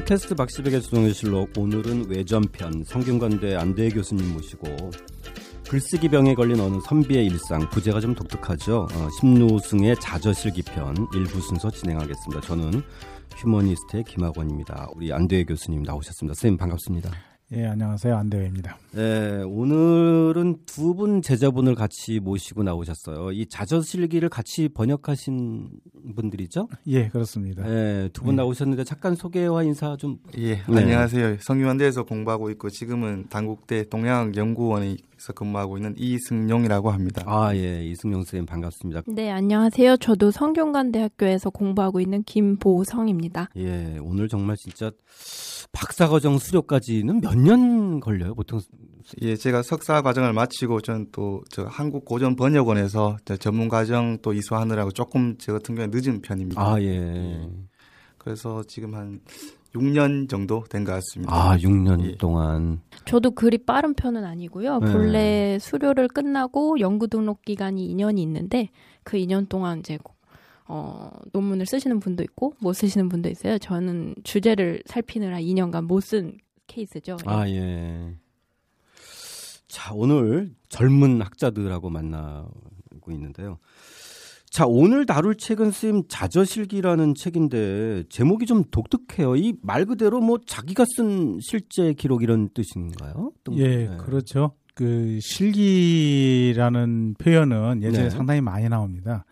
팟캐스트 박시백의 수동의실록 오늘은 외전편 성균관대 안대혜 교수님 모시고 글쓰기 병에 걸린 어느 선비의 일상 부제가 좀 독특하죠. 어, 심노승의 자저실기편 일부 순서 진행하겠습니다. 저는 휴머니스트의 김학원입니다. 우리 안대혜 교수님 나오셨습니다. 선생님 반갑습니다. 예, 안녕하세요. 안대회입니다. 네, 오늘은 두 분 제자분을 같이 모시고 나오셨어요. 이 자저실기를 같이 번역하신 분들이죠? 예, 그렇습니다. 네, 두분 예. 나오셨는데 잠깐 소개와 인사 좀. 예, 네. 안녕하세요. 성균관대에서 공부하고 있고 지금은 단국대 동양연구원에 서 근무하고 있는 이승용이라고 합니다. 아, 예. 이승용 선생님 반갑습니다. 네, 안녕하세요. 저도 성균관대학교에서 공부하고 있는 김보성입니다. 예, 오늘 정말 진짜 박사 과정 수료까지는 몇 년 걸려요, 보통? 예, 제가 석사 과정을 마치고 저는 또 저 한국 고전 번역원에서 전문 과정 또 이수하느라고 조금 저 같은 경우에 늦은 편입니다. 아, 예. 그래서 지금 한 6년 정도 된 것 같습니다. 아, 6년 예. 동안. 저도 그리 빠른 편은 아니고요. 네. 본래 수료를 끝나고 연구 등록 기간이 2년이 있는데 그 2년 동안 이제 어, 논문을 쓰시는 분도 있고 못 쓰시는 분도 있어요. 저는 주제를 살피느라 2년간 못 쓴 케이스죠. 아, 예. 자, 오늘 젊은 학자들하고 만나고 있는데요. 자, 오늘 다룰 책은 쓰임 자저실기라는 책인데 제목이 좀 독특해요. 이 말 그대로 뭐 자기가 쓴 실제 기록 이런 뜻인가요? 예, 네. 그렇죠. 그 실기라는 표현은 예전에 네. 상당히 많이 나옵니다.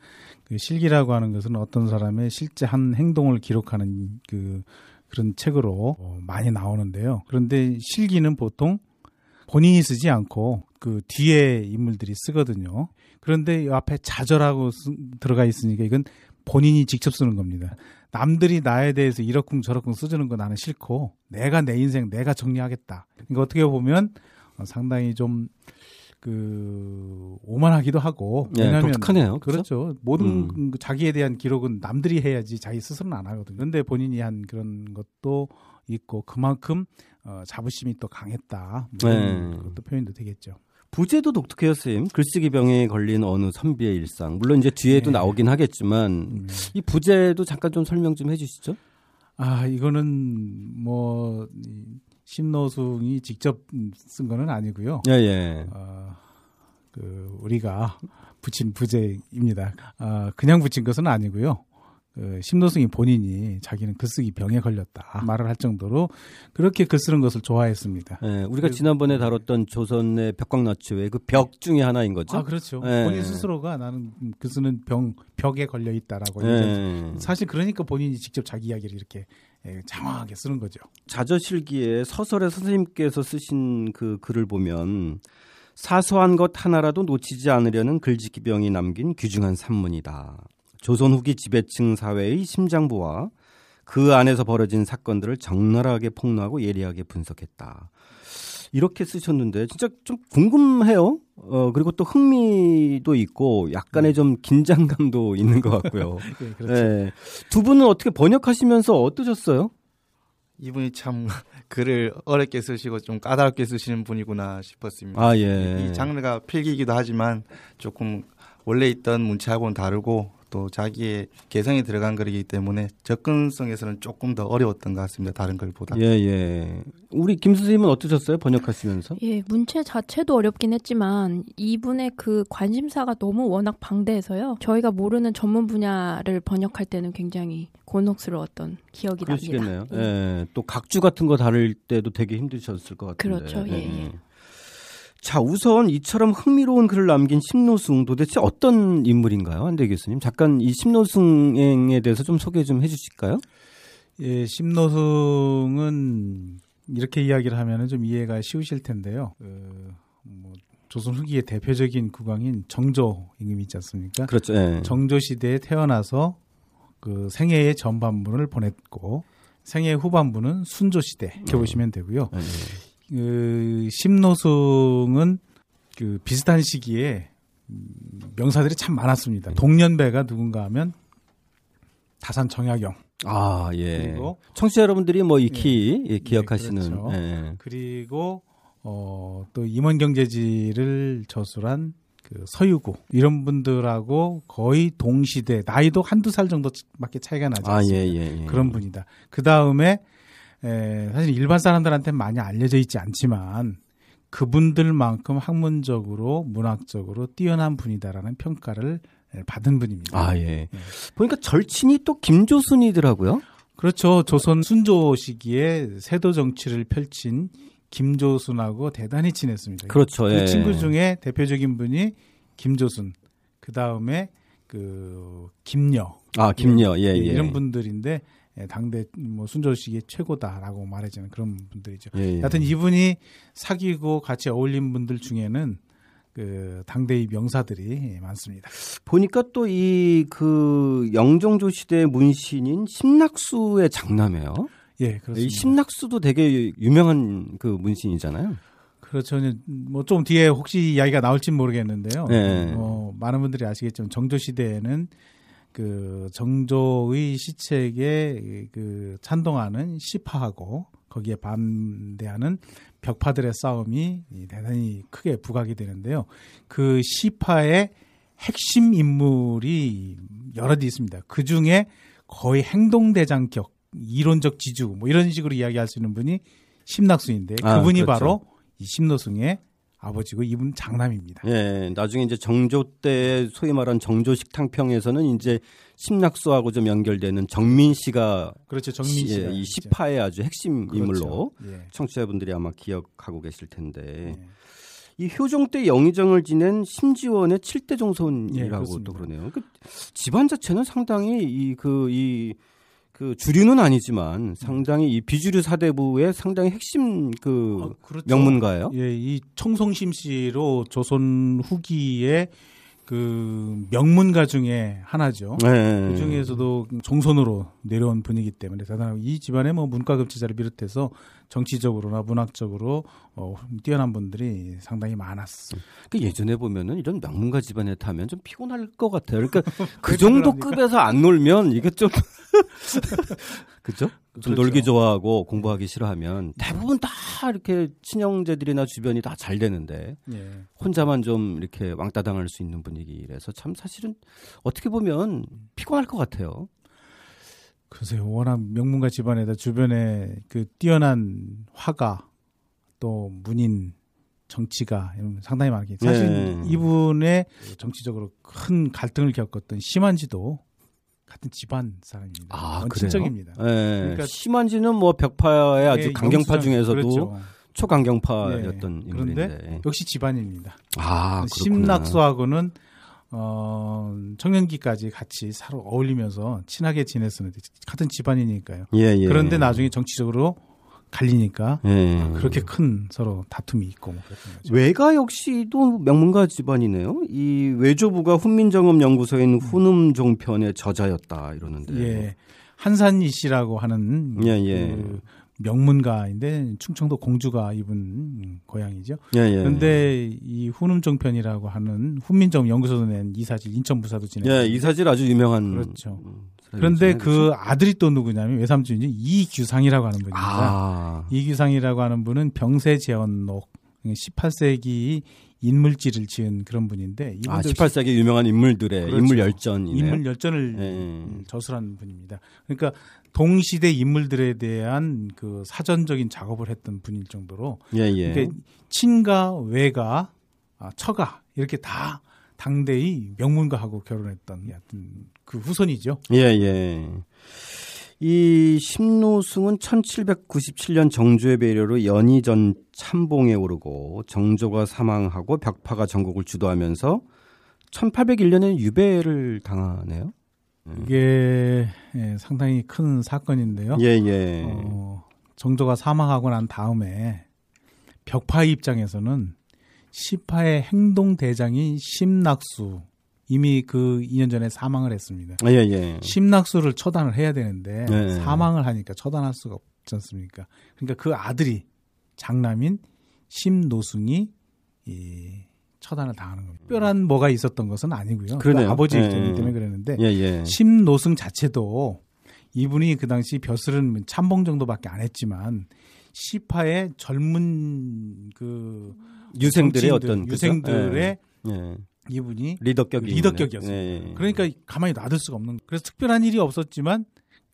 그 실기라고 하는 것은 어떤 사람의 실제 한 행동을 기록하는 그 그런 책으로 어, 많이 나오는데요. 그런데 실기는 보통 본인이 쓰지 않고 그 뒤에 인물들이 쓰거든요. 그런데 이 앞에 자절하고 쓰, 들어가 있으니까 이건 본인이 직접 쓰는 겁니다. 남들이 나에 대해서 이러쿵 저러쿵 써주는 거 나는 싫고 내가 내 인생 내가 정리하겠다. 그러니까 어떻게 보면 어, 상당히 좀 그 오만하기도 하고 네, 왜냐하면 독특하네요. 그렇죠. 그렇죠. 모든 음. 그 자기에 대한 기록은 남들이 해야지 자기 스스로는 안 하거든요. 그런데 본인이 한 그런 것도 있고 그만큼 어, 자부심이 또 강했다. 뭐 네. 그것도 표현도 되겠죠. 부제도 독특해요, 쌤. 글쓰기 병에 걸린 어느 선비의 일상. 물론 이제 뒤에도 네. 나오긴 하겠지만 네. 이 부제도 잠깐 좀 설명 좀 해주시죠. 아 이거는 뭐 신노승이 직접 쓴 거는 아니고요. 예, 예. 어, 그 우리가 붙인 부제입니다. 어, 그냥 붙인 것은 아니고요. 그 심노승이 본인이 자기는 글쓰기 병에 걸렸다 말을 할 정도로 그렇게 글 쓰는 것을 좋아했습니다. 네, 우리가 지난번에 다뤘던 조선의 벽광나치의 그 벽 중에 하나인 거죠. 아 그렇죠. 네. 본인 스스로가 나는 글 쓰는 병 벽에 걸려 있다라고. 네. 사실 그러니까 본인이 직접 자기 이야기를 이렇게 예, 장황하게 쓰는 거죠. 자저실기에 서설의 선생님께서 쓰신 그 글을 보면 사소한 것 하나라도 놓치지 않으려는 글짓기병이 남긴 귀중한 산문이다. 조선 후기 지배층 사회의 심장부와 그 안에서 벌어진 사건들을 적나라하게 폭로하고 예리하게 분석했다. 이렇게 쓰셨는데 진짜 좀 궁금해요. 어 그리고 또 흥미도 있고 약간의 좀 긴장감도 있는 것 같고요. 네, 그렇죠. 네. 두 분은 어떻게 번역하시면서 어떠셨어요? 이분이 참 글을 어렵게 쓰시고 좀 까다롭게 쓰시는 분이구나 싶었습니다. 아 예. 이 장르가 필기이기도 하지만 조금 원래 있던 문체하고는 다르고 또 자기의 개성이 들어간 글이기 때문에 접근성에서는 조금 더 어려웠던 것 같습니다. 다른 글보다. 예, 예. 우리 김 선생님은 어떠셨어요? 번역하시면서? 예, 문체 자체도 어렵긴 했지만 이분의 그 관심사가 너무 워낙 방대해서요. 저희가 모르는 전문 분야를 번역할 때는 굉장히 곤혹스러웠던 기억이 그러시겠네요. 납니다. 예. 예. 또 각주 같은 거 다룰 때도 되게 힘드셨을 것 같은데. 그렇죠. 예, 예. 예. 자, 우선 이처럼 흥미로운 글을 남긴 심노승 도대체 어떤 인물인가요? 한대 교수님. 잠깐 이 심노승에 대해서 좀 소개 좀 해주실까요? 예, 심노승은 이렇게 이야기를 하면은 좀 이해가 쉬우실 텐데요. 그, 뭐, 조선 후기의 대표적인 국왕인 정조 임금이 있지 않습니까? 그렇죠. 예. 정조 시대에 태어나서 그 생애의 전반부를 보냈고 생애 후반부는 순조 시대 이렇게 음. 보시면 되고요. 예. 그 심노승은 그 비슷한 시기에 명사들이 참 많았습니다. 동년배가 누군가 하면 다산 정약용. 아, 예. 그리고 청취자 여러분들이 뭐 익히 예, 예, 기억하시는. 네, 그렇죠. 예. 그리고 어, 또 임원경제지를 저술한 그 서유구 이런 분들하고 거의 동시대 나이도 한두 살 정도밖에 차이가 나지 않습니다. 아, 예, 예, 예. 그런 분이다. 그 다음에 에, 사실 일반 사람들한테 많이 알려져 있지 않지만 그분들만큼 학문적으로 문학적으로 뛰어난 분이다라는 평가를 받은 분입니다. 아 예. 예. 보니까 절친이 또 김조순이더라고요. 그렇죠. 조선 순조 시기에 세도 정치를 펼친 김조순하고 대단히 친했습니다. 그렇죠. 그 예. 친구 중에 대표적인 분이 김조순. 그 다음에 그 김여. 아 김여. 예, 예. 이런 분들인데 예, 당대 뭐 순조식이 최고다라고 말해주는 그런 분들이죠. 예, 예. 하여튼 이분이 사귀고 같이 어울린 분들 중에는 그 당대의 명사들이 많습니다. 보니까 또 이 그 영종조 시대 문신인 심낙수의 장남이에요. 예, 그렇습니다. 이 심낙수도 되게 유명한 그 문신이잖아요. 그렇죠. 뭐 좀 뒤에 혹시 이야기가 나올지 모르겠는데요. 네. 어, 많은 분들이 아시겠지만 정조 시대에는 그 정조의 시책에 그 찬동하는 시파하고 거기에 반대하는 벽파들의 싸움이 대단히 크게 부각이 되는데요. 그 시파의 핵심 인물이 여럿이 있습니다. 그 중에 거의 행동대장격, 이론적 지주, 뭐 이런 식으로 이야기할 수 있는 분이 심낙수인데 아, 그분이 아, 그렇죠. 바로 이 심노승의 아버지고 이분 장남입니다. 예, 나중에 이제 정조 때 소위 말한 정조 식 탕평에서는 이제 심낙수하고 좀 연결되는 정민 씨가 그렇죠, 정민 씨, 예, 이 시파의 아주 핵심 그렇죠. 인물로 예. 청취자분들이 아마 기억하고 계실 텐데. 예. 이 효종 때 영의정을 지낸 심지원의 7대 종손이라고 예, 또 그러네요. 그 집안 자체는 상당히 이 그이 그 그 주류는 아니지만 상당히 이 비주류 사대부의 상당히 핵심 그 아, 그렇죠. 명문가예요. 예, 이 청송심 씨로 조선 후기에 그 명문가 중에 하나죠. 네. 그 중에서도 종손으로 내려온 분이기 때문에 대단하고 이 집안에 뭐 문과 급제자를 비롯해서 정치적으로나 문학적으로 어, 뛰어난 분들이 상당히 많았습니다. 그 예전에 보면은 이런 명문가 집안에 타면 좀 피곤할 것 같아요. 그러니까 그 정도 급에서 안 놀면 이게 좀 그죠? 좀 그렇죠. 놀기 좋아하고 공부하기 싫어하면 대부분 다 이렇게 친형제들이나 주변이 다 잘 되는데 예. 혼자만 좀 이렇게 왕따 당할 수 있는 분위기라서 참 사실은 어떻게 보면 피곤할 것 같아요. 글쎄요, 워낙 명문가 집안에다 주변에 그 뛰어난 화가 또 문인 정치가 상당히 많게 사실 예. 이분의 정치적으로 큰 갈등을 겪었던 심한지도 같은 집안 사람입니다. 아, 원칙적입니다. 네. 그러니까 심한지는 뭐 벽파의 아주 네, 강경파 영수장, 중에서도 그렇죠. 초강경파였던 네. 인물인데 그런데 역시 집안입니다. 아, 심낙수하고는 어, 청년기까지 같이 서로 어울리면서 친하게 지냈었는데 같은 집안이니까요. 예, 예. 그런데 나중에 정치적으로 갈리니까 예. 그렇게 큰 서로 다툼이 있고 뭐 외가 역시도 명문가 집안이네요. 이 외조부가 훈민정음 연구소인 음. 훈음 종편의 저자였다 이러는데. 예. 한산이 씨라고 하는 예, 예. 그 명문가인데 충청도 공주가 입은 고향이죠. 예, 예, 그런데 이 훈음 종편이라고 하는 훈민정 연구소도 낸 이사질 인천 부사도 지냈. 예, 이사질 아주 유명한. 그렇죠. 음. 그런데 그 아들이 또 누구냐면 외삼촌이 이규상이라고 하는 분입니다. 아. 이규상이라고 하는 분은 병세 재현록 18세기 인물지를 지은 그런 분인데 아, 18세기 유명한 인물들의 그렇죠. 인물 열전 인물 열전을 네. 저술한 분입니다. 그러니까 동시대 인물들에 대한 그 사전적인 작업을 했던 분일 정도로 예, 예. 그러니까 친가 외가 아, 처가 이렇게 다 당대의 명문가하고 결혼했던 하여튼 그 후손이죠. 예, 예. 이 심노승은 1797년 정조의 배려로 연희전 참봉에 오르고 정조가 사망하고 벽파가 전국을 주도하면서 1801년에 유배를 당하네요. 이게 예, 상당히 큰 사건인데요. 예, 예. 어, 정조가 사망하고 난 다음에 벽파 입장에서는 시파의 행동 대장인 심낙수 이미 그 2년 전에 사망을 했습니다. 예, 예. 심낙수를 처단을 해야 되는데 예. 사망을 하니까 처단할 수가 없지 않습니까? 그러니까 그 아들이 장남인 심노승이 이 처단을 당하는 겁니다. 특별한 뭐가 있었던 것은 아니고요. 그러니까 아버지 예. 때문에 그랬는데 예, 예. 심노승 자체도 이분이 그 당시 벼슬은 참봉 정도밖에 안 했지만 시파의 젊은 그 유생들의 어떤 유생들의 예. 이분이 리더격 리더격이었어요. 네. 그러니까 가만히 놔둘 수가 없는. 그래서 특별한 일이 없었지만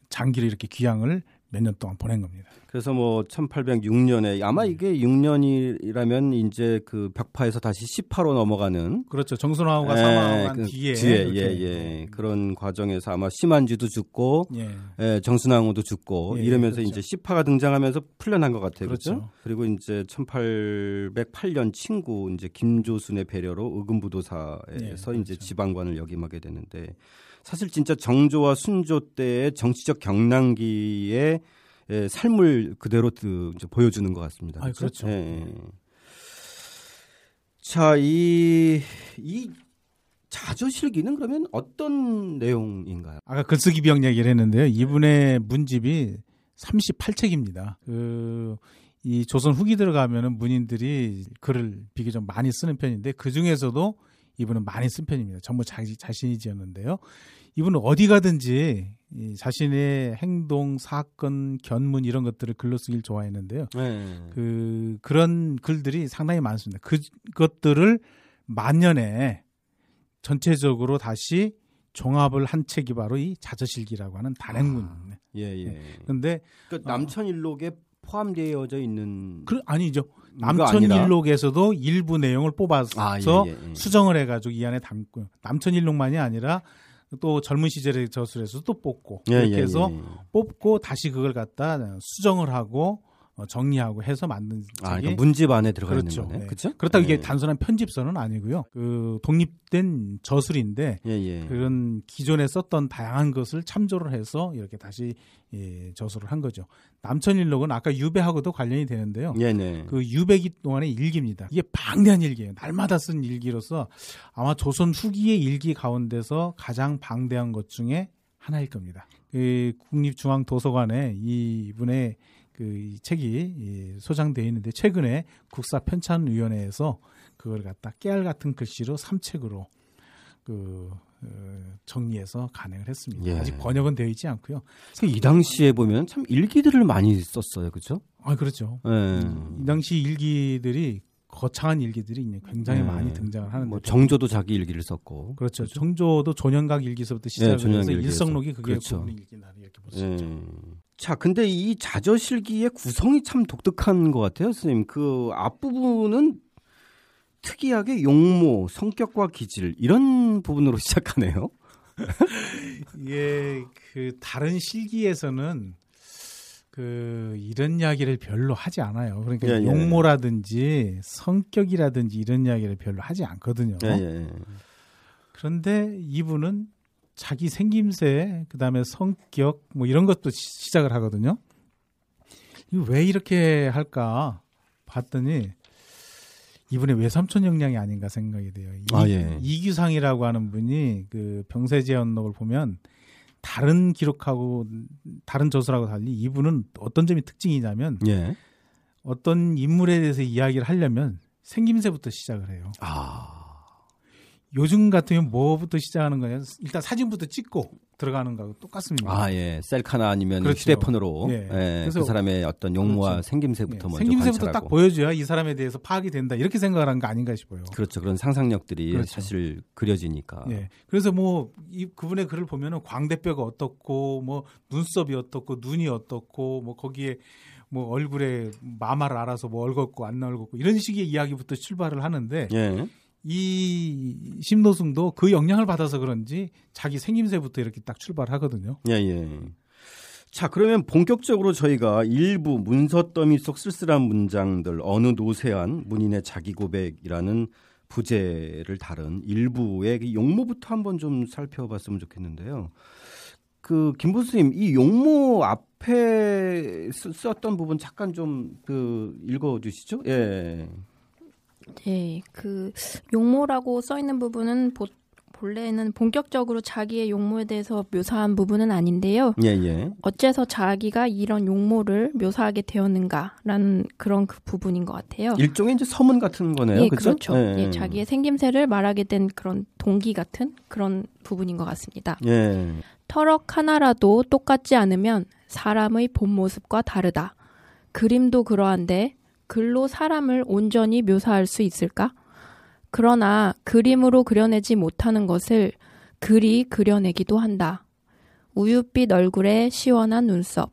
장기를 이렇게 귀향을 몇 년 동안 보낸 겁니다. 그래서 뭐 1806년에 아마 이게 6년이라면 이제 그 벽파에서 다시 10파로 넘어가는 그렇죠. 정순화호가 사망한 그 뒤에 뒤에 예, 예. 그런 과정에서 아마 심한지도 죽고 예. 예, 정순왕후도 죽고 예, 이러면서 그렇죠. 이제 10파가 등장하면서 풀려난 것 같아요. 그렇죠. 그렇죠. 그리고 이제 1808년 친구 이제 김조순의 배려로 의금부도사에서 예, 이제 그렇죠. 지방관을 역임하게 되는데 사실 진짜 정조와 순조 때의 정치적 경랑기에 예, 삶을 그대로 그 보여주는 것 같습니다. 아, 그렇죠. 예. 자, 이, 이 자조실기는 그러면 어떤 내용인가요? 아까 글쓰기 비형 얘기를 했는데요. 이분의 문집이 38책입니다. 그, 이 조선 후기 들어가면은 문인들이 글을 비교적 많이 쓰는 편인데 그 중에서도 이분은 많이 쓴 편입니다. 전부 자기 자신이 지었는데요. 이분은 어디 가든지 이 자신의 행동, 사건, 견문 이런 것들을 글로 쓰길 좋아했는데요. 네. 그 그런 글들이 상당히 많습니다. 그 것들을 만년에 전체적으로 다시 종합을 한 책이 바로 이 자저실기라고 하는 단행문입니다. 예, 예. 그런데 그 남천일록에 포함되어져 있는 그 아니죠. 남천일록에서도 일부 내용을 뽑아서 아, 예, 예, 예. 수정을 해가지고 이 안에 담고요. 남천일록만이 아니라 또 젊은 시절의 저술에서 또 뽑고 예, 이렇게 예, 해서 예, 예. 뽑고 다시 그걸 갖다 수정을 하고 어, 정리하고 해서 만든 아, 그러니까 문집 안에 들어가 그렇죠. 있는 거네. 네. 그렇죠? 그렇다고 예. 이게 단순한 편집서는 아니고요. 그 독립된 저술인데 예, 예. 그런 기존에 썼던 다양한 것을 참조를 해서 이렇게 다시 예, 저술을 한 거죠. 남천일록은 아까 유배하고도 관련이 되는데요. 예, 네. 그 유배기 동안의 일기입니다. 이게 방대한 일기예요. 날마다 쓴 일기로서 아마 조선 후기의 일기 가운데서 가장 방대한 것 중에 하나일 겁니다. 그 국립중앙도서관에 이분의 그이 책이 이 소장되어 있는데 최근에 국사 편찬위원회에서 그걸 갖다 깨알 같은 글씨로 3책으로 그 어, 정리해서 간행을 했습니다. 예. 아직 번역은 되어 있지 않고요. 그이 당시에 보면 참 일기들을 많이 썼어요. 그렇죠? 아 그렇죠. 예. 이 당시 일기들이 거창한 일기들이 굉장히 네. 많이 등장을 하는데 뭐 정조도 자기 일기를 썼고. 그렇죠. 정조도 조년각 일기서부터 시작을 네, 조년각 해서 일기에서. 일성록이 그게 그렇죠. 일기다 이렇게 볼수 예. 있죠. 자, 근데 이 자저실기의 구성이 참 독특한 것 같아요, 선생님. 그 앞부분은 특이하게 용모, 성격과 기질 이런 부분으로 시작하네요. 이게 그 다른 실기에서는 그 이런 이야기를 별로 하지 않아요. 그러니까 예, 예. 용모라든지 성격이라든지 이런 이야기를 별로 하지 않거든요. 예, 예. 그런데 이분은 자기 생김새, 그다음에 성격 뭐 이런 것도 시- 시작을 하거든요. 왜 이렇게 할까 봤더니 이분의 외삼촌 영향이 아닌가 생각이 돼요. 이, 아, 예. 이규상이라고 하는 분이 그 병세제언록을 보면 다른 기록하고 다른 저술하고 달리 이분은 어떤 점이 특징이냐면 예. 어떤 인물에 대해서 이야기를 하려면 생김새부터 시작을 해요. 아. 요즘 같으면 뭐부터 시작하는 거냐? 일단 사진부터 찍고 들어가는 거하고 똑같습니다. 아, 예. 셀카나 아니면 그렇죠. 휴대폰으로 예. 예. 그래서- 그 사람의 어떤 용모와 그렇죠. 생김새부터 예, 먼저 생김새부터 관찰하고. 딱 보여줘야 이 사람에 대해서 파악이 된다. 이렇게 생각을 한 거 아닌가 싶어요. 그렇죠. 그런 상상력들이 그렇죠. 사실 그려지니까. 예. 그래서 뭐 이 그분의 글을 보면은 광대뼈가 어떻고 뭐 눈썹이 어떻고 눈이 어떻고 뭐 거기에 뭐 얼굴에 마마를 알아서 뭐 얼굴고 안 얼굴고 이런 식의 이야기부터 출발을 하는데 예. 이 심노승도 그 영향을 받아서 그런지 자기 생김새부터 이렇게 딱 출발하거든요. 예, 예. 자, 그러면 본격적으로 저희가 일부 문서 더미 속 쓸쓸한 문장들, 어느 노세한 문인의 자기 고백이라는 부제를 다룬 일부의 그 용모부터 한번 좀 살펴봤으면 좋겠는데요. 그, 김보수님, 이 용모 앞에 쓰- 썼던 부분 잠깐 좀 그 읽어주시죠? 예. 네, 그 용모라고 써 있는 부분은 보, 본래는 본격적으로 자기의 용모에 대해서 묘사한 부분은 아닌데요. 예, 예. 어째서 자기가 이런 용모를 묘사하게 되었는가라는 그런 그 부분인 것 같아요. 일종의 이제 서문 같은 거네요. 예, 그죠? 그렇죠. 예, 자기의 생김새를 말하게 된 그런 동기 같은 그런 부분인 것 같습니다. 예. 터럭 하나라도 똑같지 않으면 사람의 본 모습과 다르다. 그림도 그러한데 글로 사람을 온전히 묘사할 수 있을까? 그러나 그림으로 그려내지 못하는 것을 글이 그려내기도 한다. 우윳빛 얼굴에 시원한 눈썹,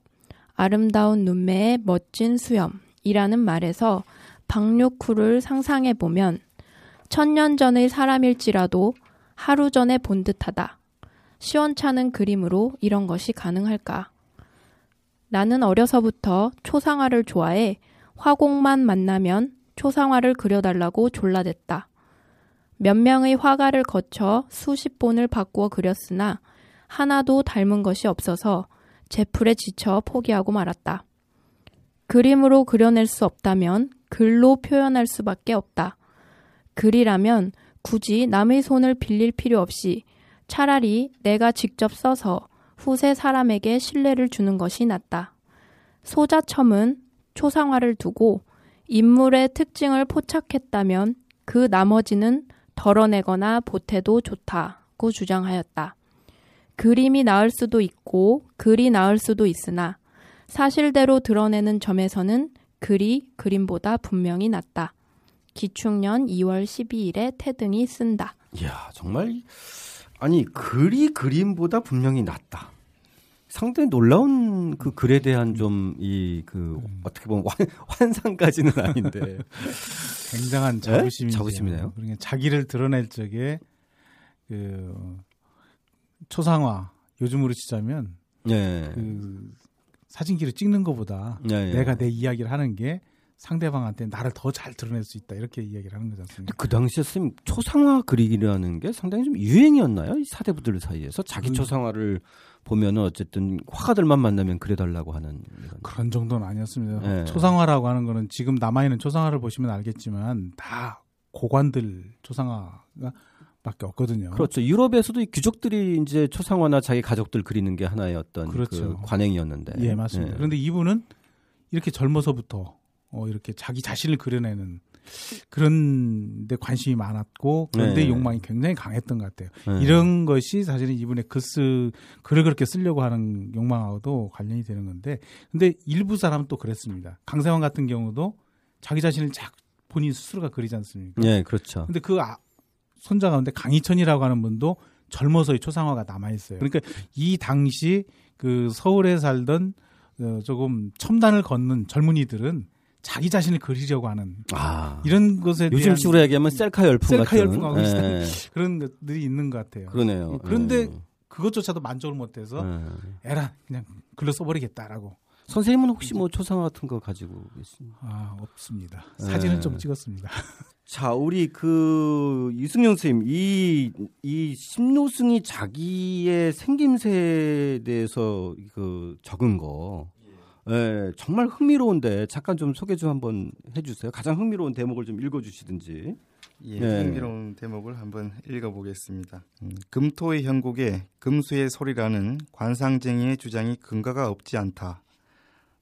아름다운 눈매의 멋진 수염이라는 말에서 박류쿠를 상상해 보면 천년 전의 사람일지라도 하루 전에 본 듯하다. 시원찮은 그림으로 이런 것이 가능할까? 나는 어려서부터 초상화를 좋아해 화곡만 만나면 초상화를 그려달라고 졸라댔다. 몇 명의 화가를 거쳐 수십 본을 바꾸어 그렸으나 하나도 닮은 것이 없어서 제풀에 지쳐 포기하고 말았다. 그림으로 그려낼 수 없다면 글로 표현할 수밖에 없다. 글이라면 굳이 남의 손을 빌릴 필요 없이 차라리 내가 직접 써서 후세 사람에게 신뢰를 주는 것이 낫다. 소자첨은 초상화를 두고 인물의 특징을 포착했다면 그 나머지는 덜어내거나 보태도 좋다고 주장하였다. 그림이 나을 수도 있고 글이 나을 수도 있으나 사실대로 드러내는 점에서는 글이 그림보다 분명히 낫다. 기축년 2월 12일에 태등이 쓴다. 이야 정말 아니 글이 그림보다 분명히 낫다. 상당히 놀라운 그 글에 대한 좀 이그 음. 어떻게 보면 환, 환상까지는 아닌데 굉장한 자부심이 자부심이네요. 그러니까 자기를 드러낼 적에 그 초상화 요즘으로 치자면 네. 그 사진기로 찍는 것보다 네, 내가 내 이야기를 하는 게 상대방한테 나를 더 잘 드러낼 수 있다 이렇게 이야기를 하는 거지 않습니까? 그 당시에 선생님 초상화 그리기라는 게 상당히 좀 유행이었나요? 이 사대부들 사이에서 자기 그, 초상화를 보면은 어쨌든 화가들만 만나면 그려달라고 하는. 그런 정도는 아니었습니다. 네. 초상화라고 하는 거는 지금 남아 있는 초상화를 보시면 알겠지만 다 고관들 초상화가 밖에 없거든요. 그렇죠. 유럽에서도 이 귀족들이 이제 초상화나 자기 가족들 그리는 게 하나의 어떤 그 그렇죠. 그 관행이었는데. 예, 맞습니다. 네. 그런데 이분은 이렇게 젊어서부터 어, 이렇게 자기 자신을 그려내는 그런 데 관심이 많았고 그런데 네. 욕망이 굉장히 강했던 것 같아요. 네. 이런 것이 사실은 이분의 글쓰 글을 그렇게 쓰려고 하는 욕망하고도 관련이 되는 건데 근데 일부 사람은 또 그랬습니다. 강세환 같은 경우도 자기 자신을 자 본인 스스로가 그리지 않습니까? 네, 그렇죠. 근데 그 아, 손자 가운데 강희천이라고 하는 분도 젊어서의 초상화가 남아 있어요. 그러니까 이 당시 그 서울에 살던 어, 조금 첨단을 걷는 젊은이들은 자기 자신을 그리려고 하는 아, 이런 것에 요즘 식으로 얘기하면 셀카 열풍 셀카 같은 열풍하고 네. 그런 것들이 있는 것 같아요. 그러네요. 그런데 네. 그것조차도 만족을 못해서 네. 에라 그냥 글로 써버리겠다라고. 선생님은 혹시 뭐 초상화 같은 거 가지고 계십니까? 아 없습니다. 사진은 좀 찍었습니다. 자, 우리 그 이승용 선생님 이 이 심노승이 자기의 생김새에 대해서 그 적은 거 예, 정말 흥미로운데 잠깐 좀 소개 좀 한번 해주세요. 가장 흥미로운 대목을 좀 읽어주시든지. 예, 네. 흥미로운 대목을 한번 읽어보겠습니다. 음, 금토의 형국에 금수의 소리라는 관상쟁이의 주장이 근거가 없지 않다.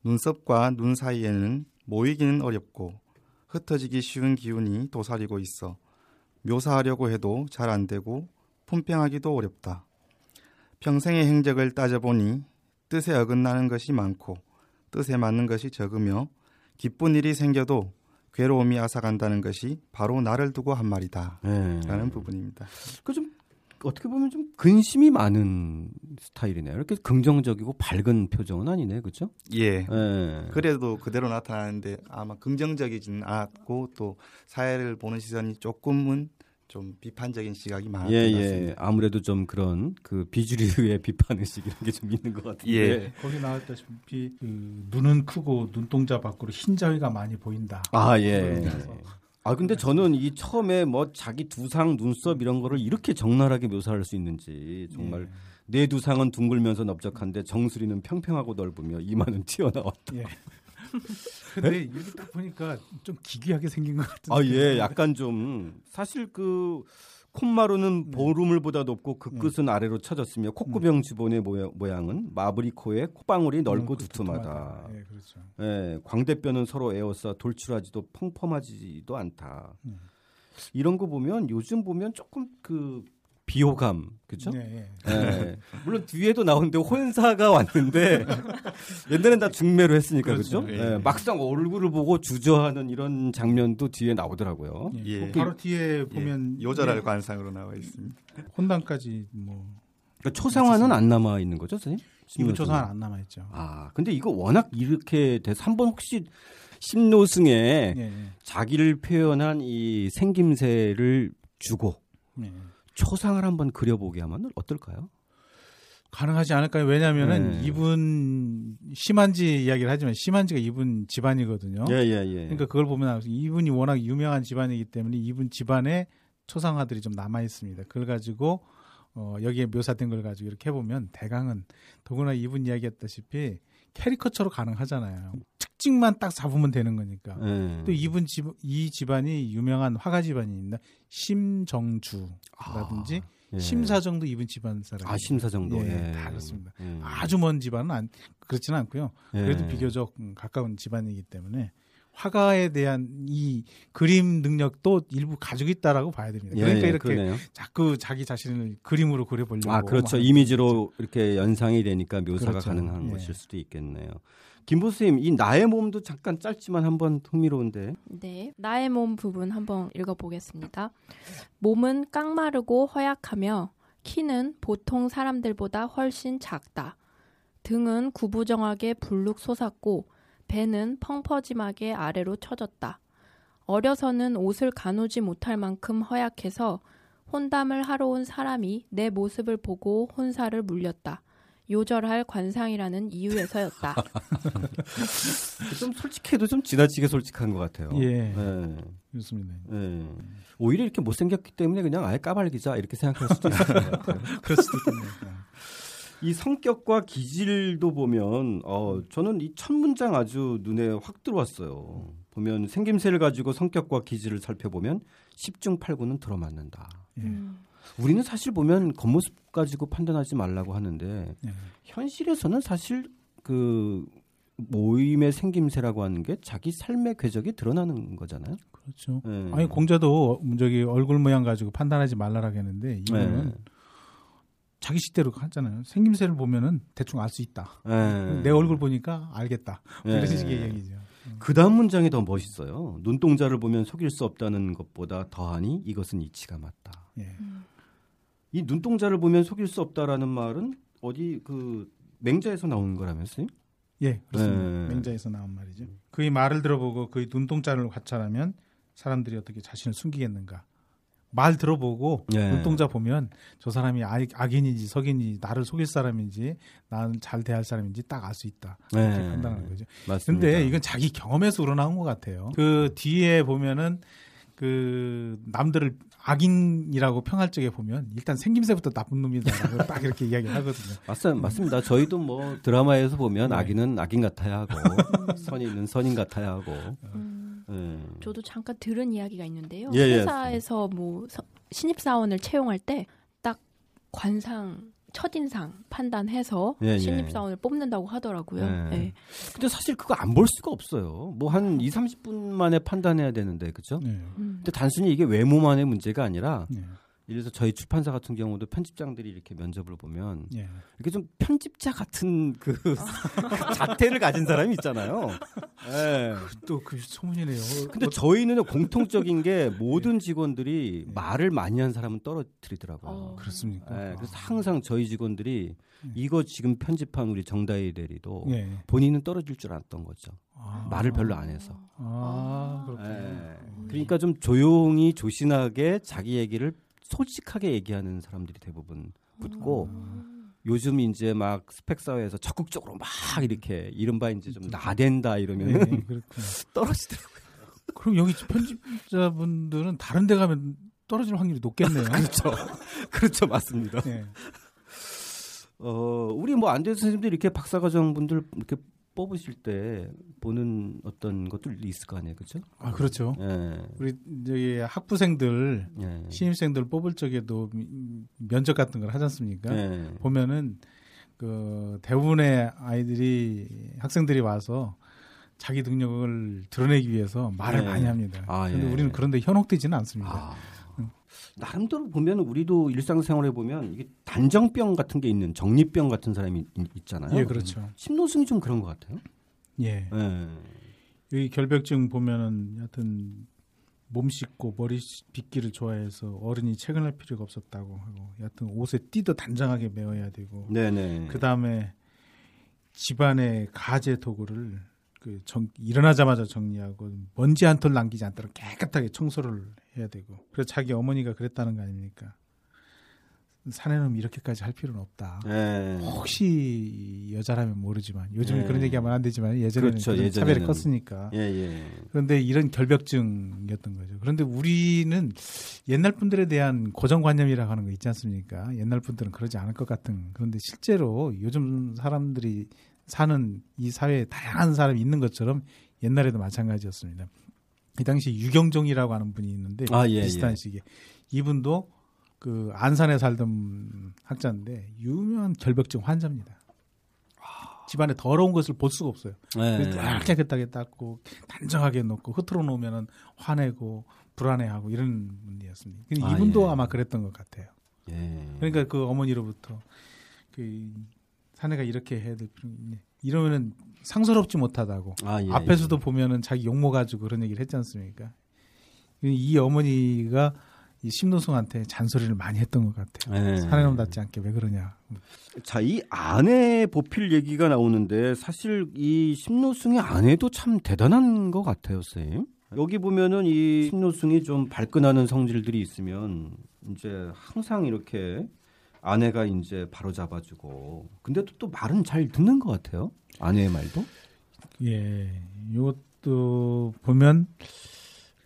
눈썹과 눈 사이에는 모이기는 어렵고 흩어지기 쉬운 기운이 도사리고 있어 묘사하려고 해도 잘 안 되고 품평하기도 어렵다. 평생의 행적을 따져보니 뜻에 어긋나는 것이 많고 뜻에 맞는 것이 적으며 기쁜 일이 생겨도 괴로움이 앗아간다는 것이 바로 나를 두고 한 말이다. 네. 라는 부분입니다. 그 좀 어떻게 보면 좀 근심이 많은 스타일이네요. 이렇게 긍정적이고 밝은 표정은 아니네, 그렇죠? 예. 네. 그래도 그대로 나타나는데 아마 긍정적이진 않고 또 사회를 보는 시선이 조금은 좀 비판적인 시각이 많았던 예, 것 예. 같습니다. 예. 아무래도 좀 그런 그 비주류의 비판 의식 이런 게 좀 있는 것 같은데. 예. 거기 나왔다시피 그 눈은 크고 눈동자 밖으로 흰자위가 많이 보인다. 아 예. 아 근데 저는 이 처음에 뭐 자기 두상 눈썹 이런 거를 이렇게 적나라하게 묘사할 수 있는지 정말 예. 내 두상은 둥글면서 넓적한데 정수리는 평평하고 넓으며 이마는 튀어나왔다. 예. 근데 이렇게 딱 보니까 좀 기괴하게 생긴 것 같은데. 아, 예. 약간 좀 사실 그 콧마루는 네. 보름을보다 높고 그 네. 끝은 네. 아래로 쳐졌으며 콧구병 네. 주변의 모양, 은 코에 콧방울이 넓고 두툼하다. 예, 그렇죠. 예, 광대뼈는 서로 에워싸 돌출하지도 펑펑하지도 않다. 음. 이런 거 보면 요즘 보면 조금 그 비호감 그죠? 네, 네. 네. 물론 뒤에도 나오는데 혼사가 왔는데 옛날엔 다 중매로 했으니까 그렇죠. 그죠? 예. 막상 얼굴을 보고 주저하는 이런 장면도 뒤에 나오더라고요. 예. 예. 바로 뒤에 보면 예. 요절할 관상으로 나와 있습니다. 혼당까지 뭐 그러니까 초상화는 안 남아 있는 거죠, 선생님? 이분 초상화는 안 남아 있죠. 아, 근데 이거 워낙 이렇게 돼서 한번 혹시 심노승에 예, 예. 자기를 표현한 이 생김새를 주고 예. 초상을 한번 그려보게 하면 어떨까요? 가능하지 않을까요? 왜냐하면은 네. 이분 심한지 이야기를 하지만 심한지가 이분 집안이거든요. 예, 예, 예. 그러니까 그걸 보면 이분이 워낙 유명한 집안이기 때문에 이분 집안에 초상화들이 좀 남아 있습니다. 그걸 가지고 어, 여기에 묘사된 걸 가지고 이렇게 해보면 대강은 더구나 이분 이야기했다시피 캐리커처로 가능하잖아요. 특징만 딱 잡으면 되는 거니까. 예. 또 이분 집, 이 집안이 유명한 화가 집안입니다. 심정주라든지 예. 심사정도 이분 집안 사람. 아, 심사정도. 예, 예. 다 그렇습니다. 예. 아주 먼 집안은 안, 그렇지는 않고요. 예. 그래도 비교적 음, 가까운 집안이기 때문에 화가에 대한 이 그림 능력도 일부 가지고 있다라고 봐야 됩니다. 예, 그러니까 예, 이렇게 그러네요. 자꾸 자기 자신을 그림으로 그려보려고. 아, 그렇죠. 막 이미지로 이렇게 연상이 되니까 묘사가 그렇죠. 가능한 예. 것일 수도 있겠네요. 김보 선생님, 이 나의 몸도 잠깐 짧지만 한번 흥미로운데. 네, 나의 몸 부분 한번 읽어보겠습니다. 몸은 깡마르고 허약하며 키는 보통 사람들보다 훨씬 작다. 등은 구부정하게 불룩 솟았고 배는 펑퍼짐하게 아래로 처졌다. 어려서는 옷을 가누지 못할 만큼 허약해서 혼담을 하러 온 사람이 내 모습을 보고 혼사를 물렸다. 요절할 관상이라는 이유에서였다. 좀 솔직해도 좀 지나치게 솔직한 것 같아요. 예. 예. 그렇습니다. 예. 오히려 이렇게 못생겼기 때문에 그냥 아예 까발기자 이렇게 생각할 수도 있을 것 같아요. 그럴 수도 있겠네요. 이 성격과 기질도 보면 어 저는 이 첫 문장 아주 눈에 확 들어왔어요. 보면 생김새를 가지고 성격과 기질을 살펴보면 10중 8구는 들어맞는다. 예. 음. 우리는 사실 보면 겉모습 가지고 판단하지 말라고 하는데 예. 현실에서는 사실 그 모임의 생김새라고 하는 게 자기 삶의 궤적이 드러나는 거잖아요. 그렇죠. 예. 아니 공자도 저기 얼굴 모양 가지고 판단하지 말라라고 했는데 이거는 네. 자기 식대로 하잖아요. 생김새를 보면은 대충 알 수 있다. 예. 내 얼굴 보니까 알겠다. 예. 이런 식의 얘기죠. 그 다음 문장이 더 멋있어요. 눈동자를 보면 속일 수 없다는 것보다 더하니 이것은 이치가 맞다. 예. 이 눈동자를 보면 속일 수 없다라는 말은 어디 그 맹자에서 나오는 거라면서요? 예, 그렇습니다. 네. 맹자에서 나온 말이죠. 그의 말을 들어보고 그의 눈동자를 관찰하면 사람들이 어떻게 자신을 숨기겠는가? 말 들어보고 네. 눈동자 보면 저 사람이 악, 악인인지 석인인지 나를 속일 사람인지 나는 잘 대할 사람인지 딱 알 수 있다. 이렇게 네. 판단하는 거죠. 맞습니다. 근데 이건 자기 경험에서 우러나온 것 같아요. 그 뒤에 보면은 그 남들을 악인이라고 평할 적에 보면 일단 생김새부터 나쁜 놈이다라고 딱 이렇게 이야기를 하거든요. 맞, 맞습니다. 저희도 뭐 드라마에서 보면 네. 악인은 악인 같아야 하고 선인은 선인 같아야 하고. 음. 예. 저도 잠깐 들은 이야기가 있는데요. 예, 예. 회사에서 뭐 서- 신입 사원을 채용할 때 딱 관상 첫인상 판단해서 예, 예. 신입사원을 뽑는다고 하더라고요. 예. 예. 근데 사실 그거 안 볼 수가 없어요. 뭐 한 2, 30분 만에 판단해야 되는데 그죠? 네. 음. 근데 단순히 이게 외모만의 문제가 아니라 네. 예를 들어서 저희 출판사 같은 경우도 편집장들이 이렇게 면접을 보면 예. 이렇게 좀 편집자 같은 그 자태를 가진 사람이 있잖아요. 예. 또그 소문이네요. 근데 어, 저희는 공통적인 게 모든 직원들이 네. 말을 많이 한 사람은 떨어뜨리더라고요. 어. 그렇습니까? 예, 그래서 항상 저희 직원들이 네. 이거 지금 편집한 우리 정다희 대리도 예. 본인은 떨어질 줄 알았던 거죠. 아. 말을 별로 안 해서. 아, 그렇군요. 예. 그러니까 좀 조용히 조신하게 자기 얘기를 솔직하게 얘기하는 사람들이 대부분 붙고 음. 요즘 이제 막 스펙 사회에서 적극적으로 막 이렇게 이른바 이제 좀 나댄다 네, 이러면 그렇군요. 떨어지더라고요. 그럼 여기 편집자분들은 다른 데 가면 떨어질 확률이 높겠네요. 그렇죠. 그렇죠. 맞습니다. 네. 어, 우리 뭐 안대 선생님들 이렇게 박사과정 분들 이렇게 뽑으실 때 보는 어떤 것들 있을 거 아니에요. 그렇죠? 아, 그렇죠. 예. 우리 저기 학부생들 예. 신입생들 뽑을 적에도 미- 면접 같은 걸 하지 않습니까? 예. 보면은 그 대부분의 아이들이 학생들이 와서 자기 능력을 드러내기 위해서 말을 네. 많이 합니다. 아, 근데 예. 우리는 그런데 현혹되지는 않습니다. 아. 나름대로 보면 우리도 일상생활에 보면 이게 단정병 같은 게 있는 정리병 같은 사람이 있, 잖아요 예, 그렇죠. 심노승이 좀 그런 것 같아요. 예. 예. 여기 결벽증 보면은 하여튼 몸 씻고 머리 빗기를 좋아해서 어른이 퇴근할 필요가 없었다고 하고 여하튼 옷에 띠도 단정하게 메어야 되고 네네. 그 다음에 집안의 가재 도구를 그 정, 일어나자마자 정리하고 먼지 한 톨 남기지 않도록 깨끗하게 청소를 해야 되고 그래서 자기 어머니가 그랬다는 거 아닙니까? 사내는 이렇게까지 할 필요는 없다. 네. 혹시 여자라면 모르지만 요즘에 네. 그런 얘기하면 안 되지만 예전에는 그렇죠, 예전에는. 차별이 컸으니까 예, 예. 그런데 이런 결벽증이었던 거죠. 그런데 우리는 옛날 분들에 대한 고정관념이라고 하는 거 있지 않습니까? 옛날 분들은 그러지 않을 것 같은. 그런데 실제로 요즘 사람들이 사는 이 사회에 다양한 사람이 있는 것처럼 옛날에도 마찬가지였습니다. 이 당시 유경종이라고 하는 분이 있는데 아, 예, 비슷한 예. 시기에 이분도 그 안산에 살던 학자인데 유명한 결벽증 환자입니다. 집안에 더러운 것을 볼 수가 없어요. 네. 딱 깨끗하게 닦고 단정하게 놓고 흐트러 놓으면은 화내고 불안해하고 이런 분이었습니다. 근데 아, 이분도 예. 아마 그랬던 것 같아요. 예. 그러니까 그 어머니로부터 그 사내가 이렇게 해야 될 필요 있네. 이러면은 상서롭지 못하다고. 아, 예, 앞에서도 예. 보면은 자기 욕먹 가지고 그런 얘기를 했지 않습니까? 이 어머니가 이 심노승한테 잔소리를 많이 했던 것 같아요. 예. 사내놈답지 않게 왜 그러냐. 자, 이 아내 보필 얘기가 나오는데 사실 이 심노승의 아내도 참 대단한 것 같아요, 선생님. 여기 보면은 이 심노승이 좀 발끈하는 성질들이 있으면 이제 항상 이렇게 아내가 이제 바로 잡아주고 근데 또, 또 말은 잘 듣는 것 같아요. 아내의 말도. 예, 이것도 보면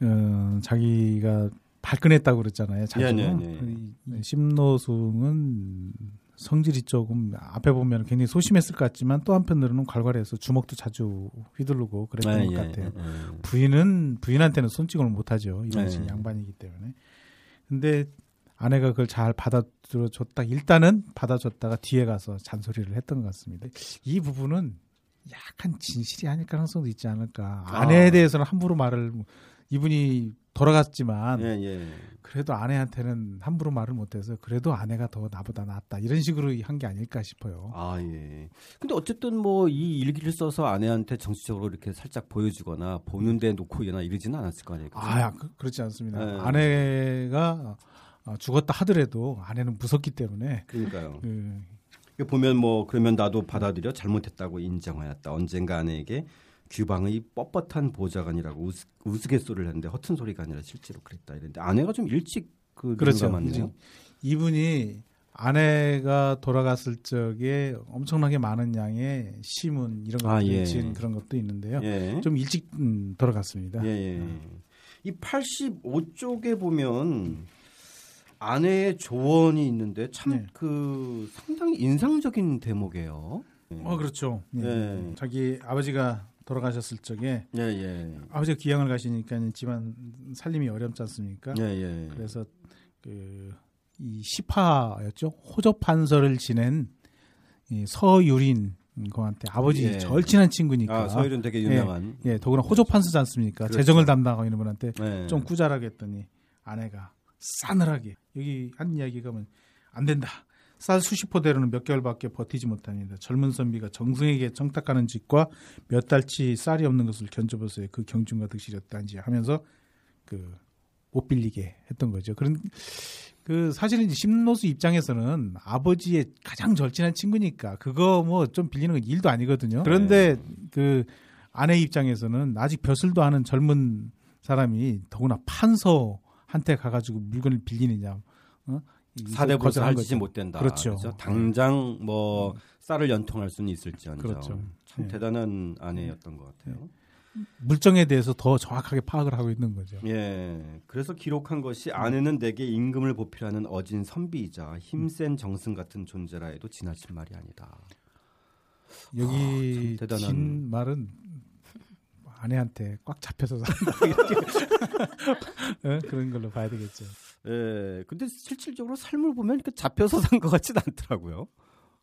어, 자기가 발끈했다고 그랬잖아요. 자주. 네네네. 이 심노승은 성질이 조금 앞에 보면 굉장히 소심했을 것 같지만 또 한편으로는 괄괄해서 주먹도 자주 휘두르고 그랬던 예, 것 예, 같아요. 예. 부인은 부인한테는 손찌검을 못하죠. 이런 네. 식 양반이기 때문에. 근데 아내가 그걸 잘 받아들여줬다. 일단은 받아줬다가 뒤에 가서 잔소리를 했던 것 같습니다. 이 부분은 약간 진실이 아닐 가능성도 있지 않을까. 아내에 아. 대해서는 함부로 말을 이분이 돌아갔지만 예, 예. 그래도 아내한테는 함부로 말을 못해서 그래도 아내가 더 나보다 낫다 이런 식으로 한 게 아닐까 싶어요. 아, 예. 근데 어쨌든 뭐 이 일기를 써서 아내한테 정치적으로 이렇게 살짝 보여주거나 보는 데 놓고 얘나 이러지는 않았을 거 아니에요. 그죠? 아, 그, 그렇지 않습니다. 네. 아내가 어, 죽었다 하더라도 아내는 무섭기 때문에 그러니까요. 그, 보면 뭐 그러면 나도 받아들여 잘못했다고 인정하였다. 언젠가 아내에게 규방의 뻣뻣한 보좌관이라고 우스, 우스갯소리를 했는데 허튼 소리가 아니라 실제로 그랬다 이랬는데 아내가 좀 일찍 그 그렇죠. 맞네요. 이분이 아내가 돌아갔을 적에 엄청나게 많은 양의 시문 이런 아, 것들 예. 지은 그런 것도 있는데요. 예. 좀 일찍 음, 돌아갔습니다. 예, 예. 이 85쪽에 보면 아내의 조언이 있는데 참 네. 그 상당히 인상적인 대목이에요. 어 그렇죠. 예. 예. 자기 아버지가 돌아가셨을 적에 예, 예. 아버지가 귀향을 가시니까 집안 살림이 어렵지 않습니까? 예, 예. 그래서 그 이 시파였죠. 호접 판서를 지낸 이 서유린 거한테 아버지 예. 절친한 친구니까 아, 서일은 되게 유명한. 예, 더구나 호접 판서지 않습니까? 그렇죠. 재정을 담당하고 있는 분한테 예. 좀 꾸자라게 했더니 아내가 싸늘하게 여기 한 이야기가 뭐안 된다. 쌀 수십 포대로는 몇 개월밖에 버티지 못합니다. 젊은 선비가 정승에게 청탁하는 짓과 몇 달치 쌀이 없는 것을 견뎌보세요. 그 경중과 득실이었단지 하면서 그 못 빌리게 했던 거죠. 그런 그 사실은 심노수 입장에서는 아버지의 가장 절친한 친구니까 그거 뭐 좀 빌리는 건 일도 아니거든요. 그런데 그 아내 입장에서는 아직 벼슬도 하는 젊은 사람이 더구나 판서 한테 가가지고 물건을 빌리느냐. 어? 이거 사대부에서 거절한 할지 거죠. 못 된다. 그렇죠. 당장 뭐 쌀을 연통할 수는 있을지언정. 그렇죠. 참 예. 대단한 아내였던 것 같아요. 물정에 대해서 더 정확하게 파악을 하고 있는 거죠. 예. 그래서 기록한 것이 아내는 내게 임금을 보필하는 어진 선비이자 힘센 정승 같은 존재라 해도 지나친 말이 아니다. 여기 참 대단한- 긴 말은 아내한테 꽉 잡혀서 산다 이렇게 어? 그런 걸로 봐야 되겠죠. 예. 근데 실질적으로 삶을 보면 이렇게 잡혀서 산 것 같진 않더라고요.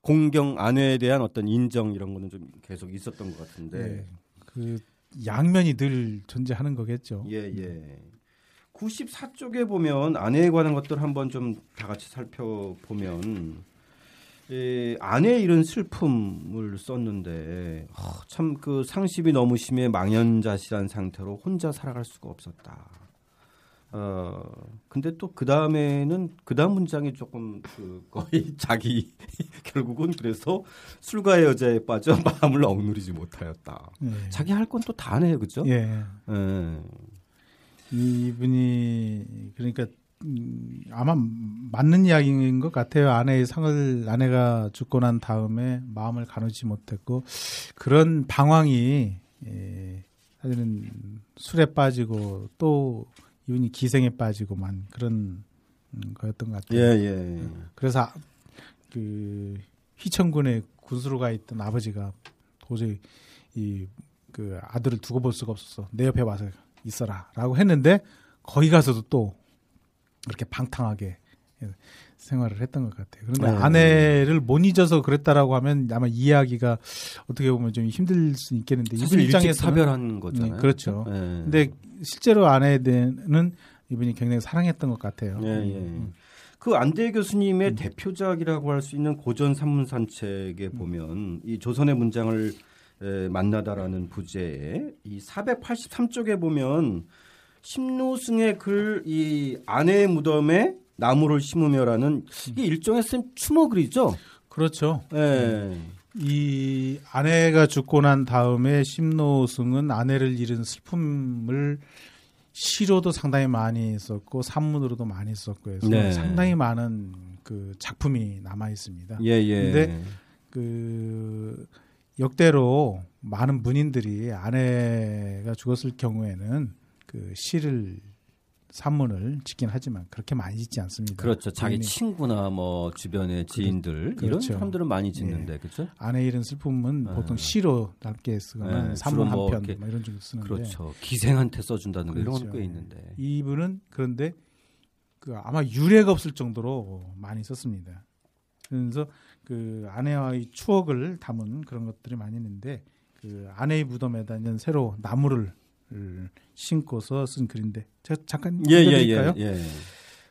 공경 아내에 대한 어떤 인정 이런 거는 좀 계속 있었던 것 같은데. 네. 그 양면이 늘 존재하는 거겠죠. 예, 예. 94쪽에 보면 아내에 관한 것들 한번 좀 다 같이 살펴보면 예, 아내의 이런 슬픔을 썼는데 참그 상심이 너무 심해 망연자실한 상태로 혼자 살아갈 수가 없었다. 어 근데 또 그 다음에는 그 다음 문장이 조금 그 거의 자기 결국은 그래서 술과 여자에 빠져 마음을 억누르지 못하였다. 예. 자기 할 건 또 다 하네요, 그죠? 예. 예. 이분이 그러니까 음, 아마 맞는 이야기인 것 같아요. 아내의 상을 아내가 죽고 난 다음에 마음을 가누지 못했고 그런 방황이 예, 사실은 술에 빠지고 또 이분이 기생에 빠지고만 그런 음, 거였던 것 같아요. 예, 예. 그래서 그 휘천군에 군수로 가 있던 아버지가 도저히 이 그 아들을 두고 볼 수가 없어서 내 옆에 와서 있어라라고 했는데 거기 가서도 또 그렇게 방탕하게 생활을 했던 것 같아요. 그런데 네. 아내를 못 잊어서 그랬다라고 하면 아마 이해하기가 어떻게 보면 좀 힘들 수 있겠는데 이분 입장에서 사별한 거잖아요. 네, 그렇죠. 네. 근데 실제로 아내에 대해는 이분이 굉장히 사랑했던 것 같아요. 예, 예. 음. 그 안대 교수님의 음. 대표작이라고 할 수 있는 고전 산문 산책에 음. 보면 이 조선의 문장을 에, 만나다라는 부제에 이 483쪽에 보면 심노승의 글 이 아내의 무덤에 나무를 심으며라는 이게 일종의 쌤 추모글이죠. 그렇죠. 예. 이 아내가 죽고 난 다음에 심노승은 아내를 잃은 슬픔을 시로도 상당히 많이 썼고 산문으로도 많이 썼고 해서 네. 상당히 많은 그 작품이 남아 있습니다. 예, 예. 근데 그 역대로 많은 문인들이 아내가 죽었을 경우에는 그 시를 산문을 짓긴 하지만 그렇게 많이 짓지 않습니다. 그렇죠. 자기 친구나 뭐 주변의 지인들 그렇죠. 이런 사람들은 많이 짓는데 네. 그렇죠. 아내 잃은 슬픔은 네. 보통 시로 짧게 쓰거나 네. 산문 뭐 한편 뭐 이런 쪽으로 쓰는데 그렇죠. 기생한테 써준다는 그렇죠. 이런 건꽤 있는데 이분은 그런데 그 아마 유례가 없을 정도로 많이 썼습니다. 그래서 그 아내와의 추억을 담은 그런 것들이 많이 있는데 그 아내의 무덤에다 이제 새로 나무를 신고서 쓴 글인데 제가 잠깐 예, 읽어드릴까요? 예, 예, 예.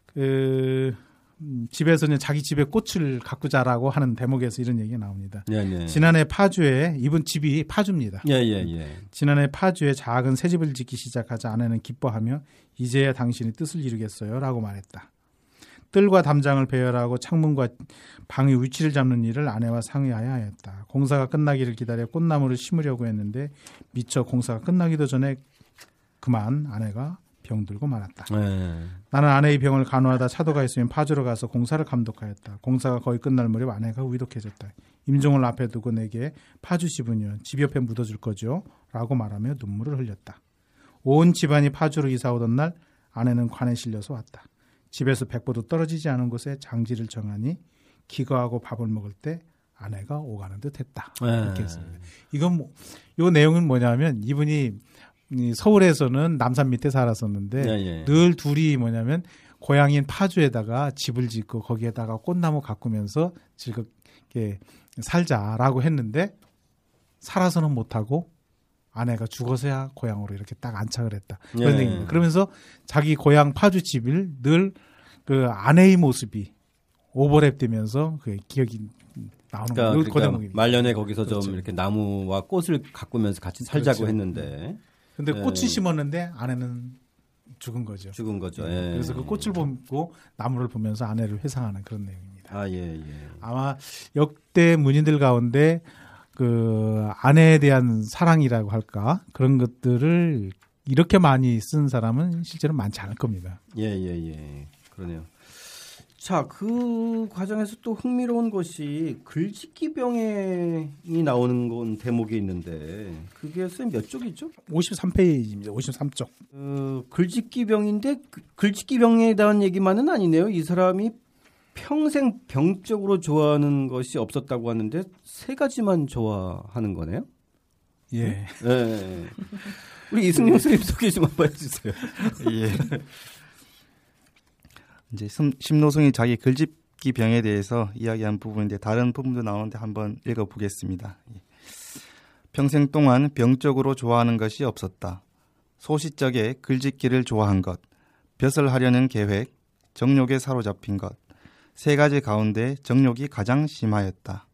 그 음, 집에서 는 자기 집에 꽃을 가꾸자라고 하는 대목에서 이런 얘기가 나옵니다. 예, 예. 지난해 파주에 이분 집이 파주입니다. 예, 예, 예. 지난해 파주에 작은 새 집을 짓기 시작하자 아내는 기뻐하며 이제야 당신이 뜻을 이루겠어요라고 말했다. 뜰과 담장을 배열하고 창문과 방의 위치를 잡는 일을 아내와 상의하여 하였다. 공사가 끝나기를 기다려 꽃나무를 심으려고 했는데 미처 공사가 끝나기도 전에 그만 아내가 병들고 말았다. 네. 나는 아내의 병을 간호하다 차도가 있으면 파주로 가서 공사를 감독하였다. 공사가 거의 끝날 무렵 아내가 위독해졌다. 임종을 앞에 두고 내게 파주 집은요 집 옆에 묻어줄 거죠? 라고 말하며 눈물을 흘렸다. 온 집안이 파주로 이사 오던 날 아내는 관에 실려서 왔다. 집에서 백보도 떨어지지 않은 곳에 장지를 정하니 기거하고 밥을 먹을 때 아내가 오가는 듯 했다. 네. 이렇게 했습니다. 이건 뭐, 요 내용은 뭐냐면 이분이 서울에서는 남산 밑에 살았었는데 네, 네. 늘 둘이 뭐냐면 고향인 파주에다가 집을 짓고 거기에다가 꽃나무 가꾸면서 즐겁게 살자라고 했는데 살아서는 못하고 아내가 죽어서야 고향으로 이렇게 딱 안착을 했다. 그런 예. 얘기입니다. 그러면서 자기 고향 파주 집을 늘 그 아내의 모습이 오버랩 되면서 그 기억이 나오는 그러니까, 거예요. 그러니까 말년에 거기서 그렇죠. 좀 이렇게 나무와 꽃을 가꾸면서 같이 살자고 그렇죠. 했는데. 근데 예. 꽃을 심었는데 아내는 죽은 거죠. 죽은 거죠. 네. 예. 그래서 그 꽃을 보고 나무를 보면서 아내를 회상하는 그런 내용입니다. 아, 예, 예. 아마 역대 문인들 가운데 그 아내에 대한 사랑이라고 할까 그런 것들을 이렇게 많이 쓴 사람은 실제로 많지 않을 겁니다. 예, 예, 예. 그러네요. 자, 그 과정에서 또 흥미로운 것이 글짓기 병행이 나오는 건 대목이 있는데 그게 몇 쪽이죠? 53페이지입니다. 53쪽. 어, 글짓기 병인데 그, 글짓기 병에 대한 얘기만은 아니네요. 이 사람이 평생 병적으로 좋아하는 것이 없었다고 하는데 세 가지만 좋아하는 거네요. 예. 네. 우리 이승용 선생님 소개 좀 한번 해주세요. 예. 이제 심노승이 자기 글짓기 병에 대해서 이야기한 부분인데 다른 부분도 나오는데 한번 읽어보겠습니다. 예. 평생 동안 병적으로 좋아하는 것이 없었다. 소시적에 글짓기를 좋아한 것, 벼슬 하려는 계획, 정욕에 사로잡힌 것, 세 가지 가운데 정욕이 가장 심하였다.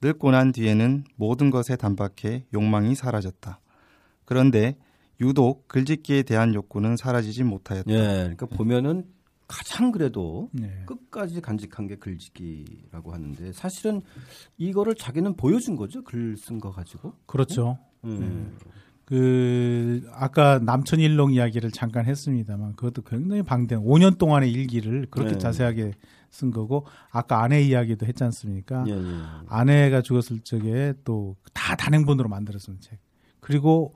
늙고 난 뒤에는 모든 것에 단박해 욕망이 사라졌다. 그런데 유독 글짓기에 대한 욕구는 사라지지 못하였다. 예, 그러니까 보면은 가장 그래도 네. 끝까지 간직한 게 글짓기라고 하는데 사실은 이거를 자기는 보여준 거죠 글 쓴 거 가지고. 그렇죠. 음. 그 아까 남천일롱 이야기를 잠깐 했습니다만 그것도 굉장히 방대한 5년 동안의 일기를 그렇게 네. 자세하게 쓴 거고 아까 아내 이야기도 했지 않습니까? 예, 예. 아내가 죽었을 적에 또 다 단행본으로 만들었던 책. 그리고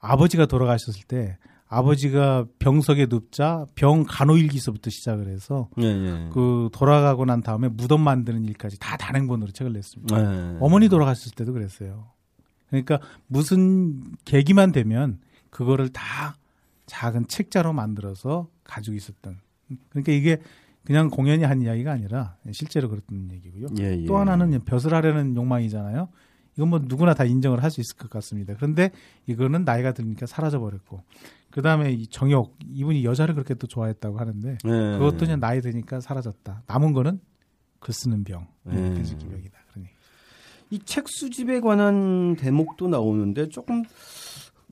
아버지가 돌아가셨을 때 아버지가 병석에 눕자 병 간호일기서부터 시작을 해서 예, 예. 그 돌아가고 난 다음에 무덤 만드는 일까지 다 단행본으로 책을 냈습니다. 예. 어머니 돌아가셨을 때도 그랬어요. 그러니까 무슨 계기만 되면 그거를 다 작은 책자로 만들어서 가지고 있었던. 그러니까 이게 그냥 공연이 한 이야기가 아니라 실제로 그랬던 얘기고요. 예, 예. 또 하나는 벼슬 하려는 욕망이잖아요. 이건 뭐 누구나 다 인정을 할 수 있을 것 같습니다. 그런데 이거는 나이가 드니까 사라져 버렸고, 그 다음에 이 정욕 이분이 여자를 그렇게 또 좋아했다고 하는데 예. 그것도 그냥 나이 드니까 사라졌다. 남은 거는 글 쓰는 병, 예. 글쓰기 병이다. 그러니 이 책 수집에 관한 대목도 나오는데 조금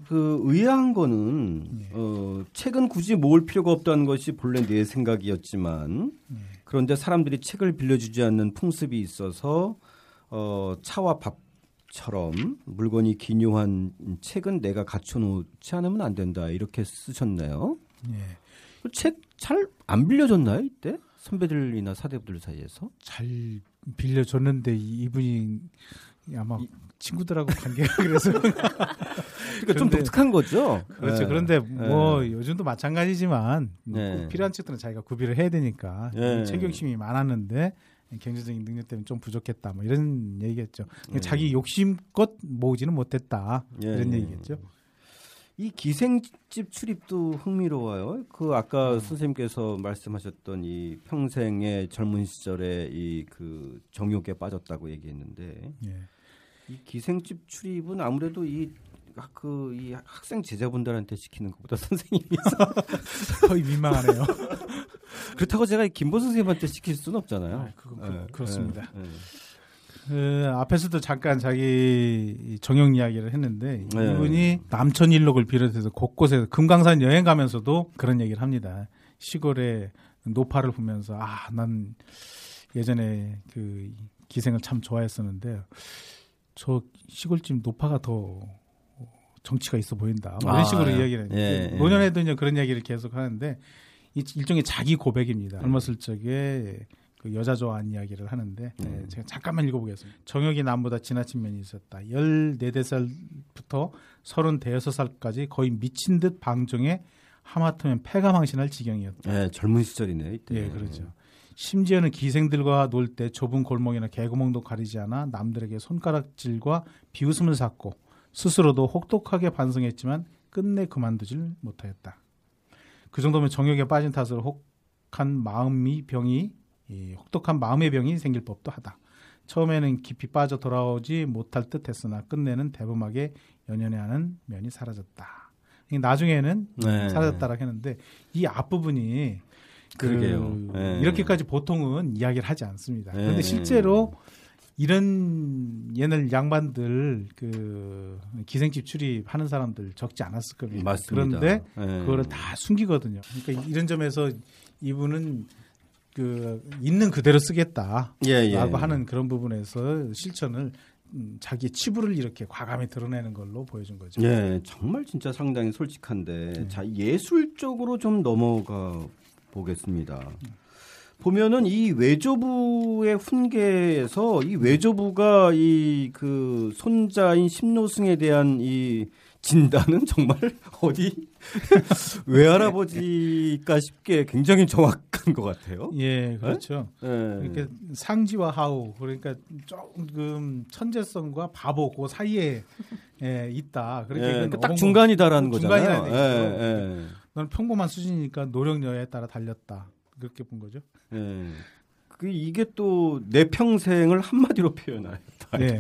그 의아한 거는 네. 어, 책은 굳이 모을 필요가 없다는 것이 본래 내 생각이었지만 네. 그런데 사람들이 책을 빌려주지 않는 풍습이 있어서 어, 차와 밥처럼 물건이 기묘한 책은 내가 갖춰놓지 않으면 안 된다 이렇게 쓰셨네요. 예. 책잘 안 빌려줬나요 이때 선배들이나 사대부들 사이에서? 잘 빌려줬는데 이- 이분이 아마 친구들하고 관계가 그래서 그러니까 좀 그런데- 독특한 거죠. 그렇죠. 예. 그런데 뭐 요즘도 마찬가지지만 네. 꼭 필요한 책들은 자기가 구비를 해야 되니까 네. 책 욕심이 많았는데 경제적인 능력 때문에 좀 부족했다. 뭐 이런 얘기겠죠. 그러니까 네. 자기 욕심껏 모으지는 못했다. 예, 이런 예. 얘기겠죠. 이 기생집 출입도 흥미로워요. 그 아까 선생님께서 말씀하셨던 이 평생의 젊은 시절에 이 그 정욕에 빠졌다고 얘기했는데 예. 이 기생집 출입은 아무래도 이 그이 학생 제자분들한테 시키는 것보다 선생님이 거의 민망하네요. 그렇다고 제가 김보 선생님한테 시킬 수는 없잖아요. 아, 그거- 그- 예, 그렇습니다. 예, 예. 그 앞에서도 잠깐 자기 정형 이야기를 했는데 네. 이분이 남천 일록을 비롯해서 곳곳에 금강산 여행 가면서도 그런 얘기를 합니다. 시골에 노파를 보면서 아 난 예전에 그 기생을 참 좋아했었는데 저 시골집 노파가 더 정치가 있어 보인다. 뭐 이런 아, 식으로 예. 이야기를 예, 예. 노년에도 이제 그런 얘기를 계속 하는데 이 일종의 자기 고백입니다. 젊었을 적에 그 여자 좋아하는 이야기를 하는데 네, 음. 제가 잠깐만 읽어보겠습니다. 정혁이 남보다 지나친 면이 있었다. 14살부터 35살까지 거의 미친 듯 방종에 하마터면 폐가 망신할 지경이었다. 예, 젊은 시절이네 이때. 예, 그렇죠. 심지어는 기생들과 놀 때 좁은 골목이나 개구멍도 가리지 않아 남들에게 손가락질과 비웃음을 샀고 스스로도 혹독하게 반성했지만 끝내 그만두질 못하였다. 그 정도면 정욕에 빠진 탓으로 혹한 마음이 병이 이 혹독한 마음의 병이 생길 법도 하다. 처음에는 깊이 빠져 돌아오지 못할 듯했으나 끝내는 대범하게 연연해하는 면이 사라졌다. 이 나중에는 네. 사라졌다라고 했는데 이 앞부분이 그 그러게요. 네. 이렇게까지 보통은 이야기를 하지 않습니다. 네. 그런데 실제로 이런 옛날 양반들 그 기생집 출입하는 사람들 적지 않았을 겁니다. 맞습니다. 그런데 예. 그거를 다 숨기거든요. 그러니까 이런 점에서 이분은 그 있는 그대로 쓰겠다라고 예, 예. 하는 그런 부분에서 실천을 음, 자기의 치부를 이렇게 과감히 드러내는 걸로 보여준 거죠. 예, 정말 진짜 상당히 솔직한데 네. 자 예술 쪽으로 좀 넘어가 보겠습니다. 보면은 이 외조부의 훈계에서 이 외조부가 이 그 손자인 심노승에 대한 이 진단은 정말 어디 외할아버지가 싶게 굉장히 정확한 것 같아요. 예, 그렇죠. 예. 그러니까 상지와 하우 그러니까 조금 천재성과 바보 그 사이에 예, 있다. 그렇게 예, 그딱 어벙- 중간이다라는 거잖아요. 얘기죠. 예, 예. 너는 평범한 수준이니까 노력여에 따라 달렸다. 그렇게 본 거죠. 예. 그 이게 또 내 평생을 한마디로 표현하였다. 네.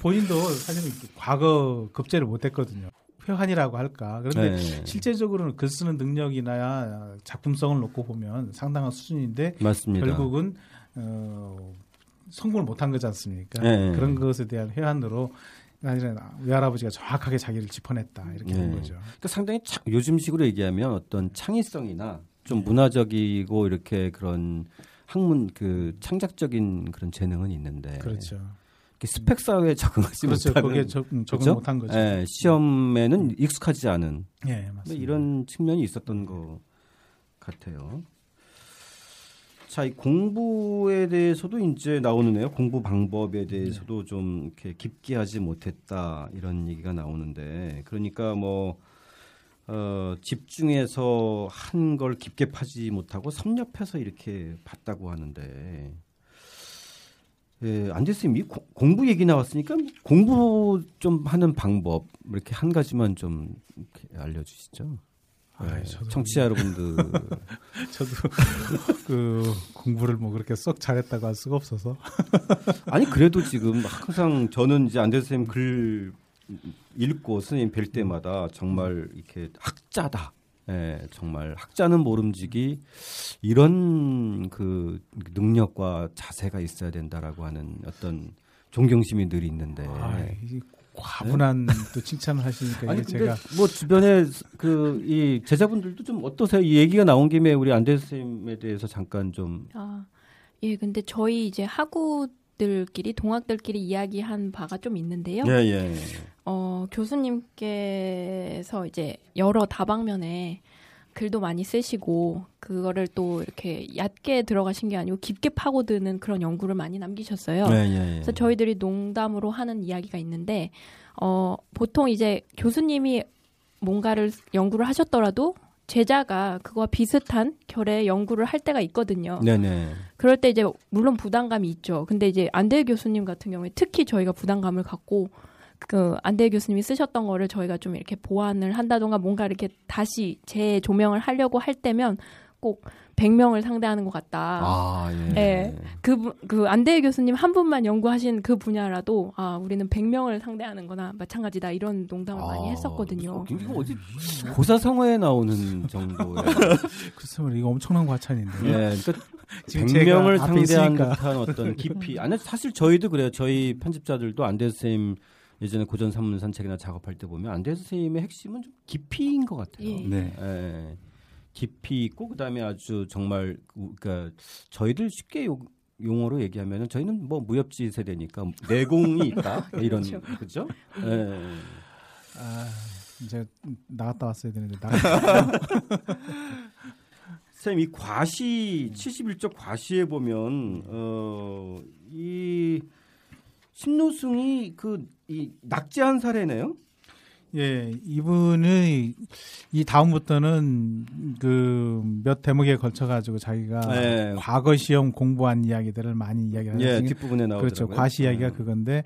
본인도 사실은 과거 급제를 못했거든요. 회환이라고 할까. 그런데 네. 실제적으로는 글 쓰는 능력이나 작품성을 놓고 보면 상당한 수준인데 맞습니다. 결국은 어, 성공을 못한 거지 않습니까? 네. 그런 것에 대한 회한으로 아니라 외할아버지가 정확하게 자기를 짚어냈다 이렇게 된 네. 거죠. 그러니까 상당히 차, 요즘식으로 얘기하면 어떤 창의성이나 좀 문화적이고 이렇게 그런 학문 그 창작적인 그런 재능은 있는데 그렇죠. 스펙 사회에 적응하지 그렇죠. 못하는 거기에 적, 응, 적응 그렇죠? 못한 거죠. 예, 시험에는 익숙하지 않은 예, 뭐 맞습니다. 이런 측면이 있었던 것 같아요. 자, 이 공부에 대해서도 이제 나오는데요. 공부 방법에 대해서도 좀 이렇게 깊게 하지 못했다 이런 얘기가 나오는데, 그러니까 뭐 어, 집중해서 한 걸 깊게 파지 못하고 섭렵해서 이렇게 봤다고 하는데, 예, 안대스님이 공부 얘기 나왔으니까 공부 좀 하는 방법 이렇게 한 가지만 좀 이렇게 알려주시죠. 아, 네, 저도 청취자 여러분들 저도 그 공부를 뭐 그렇게 썩 잘했다고 할 수가 없어서 아니 그래도 지금 항상 저는 이제 안대 선생님 글 읽고 선생님 뵐 때마다 정말 이렇게 학자다. 예, 정말 학자는 모름지기 이런 그 능력과 자세가 있어야 된다라고 하는 어떤 존경심이 늘 있는데. 아, 이 과분한 또 칭찬을 하시니까 네. 아니 제가 뭐 주변에 그 이 제자분들도 좀 어떠세요? 이 얘기가 나온 김에 우리 안대 선생님에 대해서 잠깐 좀 아, 예, 근데 저희 이제 학우들끼리 동학들끼리 이야기한 바가 좀 있는데요. 예, 예. 어, 교수님께서 이제 여러 다방면에 글도 많이 쓰시고 그거를 또 이렇게 얕게 들어가신 게 아니고 깊게 파고드는 그런 연구를 많이 남기셨어요. 네, 예, 예. 그래서 저희들이 농담으로 하는 이야기가 있는데 어 보통 이제 교수님이 뭔가를 연구를 하셨더라도 제자가 그거와 비슷한 결의 연구를 할 때가 있거든요. 네, 네. 그럴 때 이제 물론 부담감이 있죠. 근데 이제 안대 교수님 같은 경우에 특히 저희가 부담감을 갖고 그 안대 교수님이 쓰셨던 거를 저희가 좀 이렇게 보완을 한다던가 뭔가 이렇게 다시 재조명을 하려고 할 때면 꼭 100명을 상대하는 것 같다. 아, 예. 예. 그, 그 안대 교수님 한 분만 연구하신 그 분야라도 아, 우리는 100명을 상대하는 거나 마찬가지다. 이런 농담을 많이 아, 했었거든요. 이거 어디 고사성어에 나오는 정도의 글쎄 말 이거 엄청난 과찬인데. 예, 그러니까 지금 100명을 제가 앞에 상대한. 듯한 어떤 깊이. 아니 사실 저희도 그래요. 저희 편집자들도 안대 선생님 예전에 고전 산문 산 책이나 작업할 때 보면 안대 선생님의 핵심은 좀 깊이인 것 같아요. 예. 네. 예. 깊이 있고 그다음에 아주 정말 그러니까 저희들 쉽게 요, 용어로 얘기하면은 저희는 뭐 무협지 세대니까 내공이 있다 이런 그렇죠. 그죠? 예. 아, 이제 나갔다 왔어야 되는데 나갔다. 선생님 이 과시 71쪽 과시에 보면 어이 신노승이 그 이 낙제한 사례네요. 예, 이분의 이 다음부터는 그 몇 대목에 걸쳐 가지고 자기가 네. 과거 시험 공부한 이야기들을 많이 이야기하는 예, 뒷부분에 나오더라고요. 그렇죠. 과시 이야기가 음. 그건데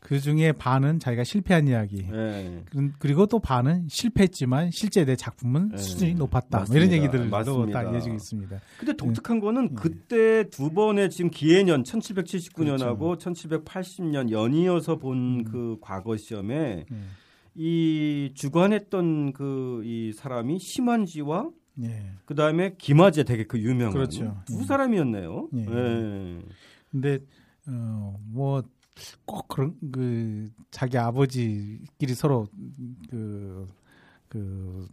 그 중에 반은 자기가 실패한 이야기. 예. 그- 그리고 또 반은 실패했지만 실제 내 작품은 네. 수준이 높았다. 뭐 맞습니다. 이런 얘기들로 맞습니다. 다 이어지고 있습니다. 근데 독특한 거는 예. 그때 두 번의 지금 기해년 1779년하고 그렇죠. 1780년 연이어서 본 음. 그 과거 시험에 예. 이 주관했던 그 이 사람이 심한지와 예. 그 다음에 김화재 되게 그 유명한 그렇죠. 두 예. 사람이었네요. 예. 예. 근데 어뭐 꼭 그런 그 자기 아버지끼리 서로 그, 그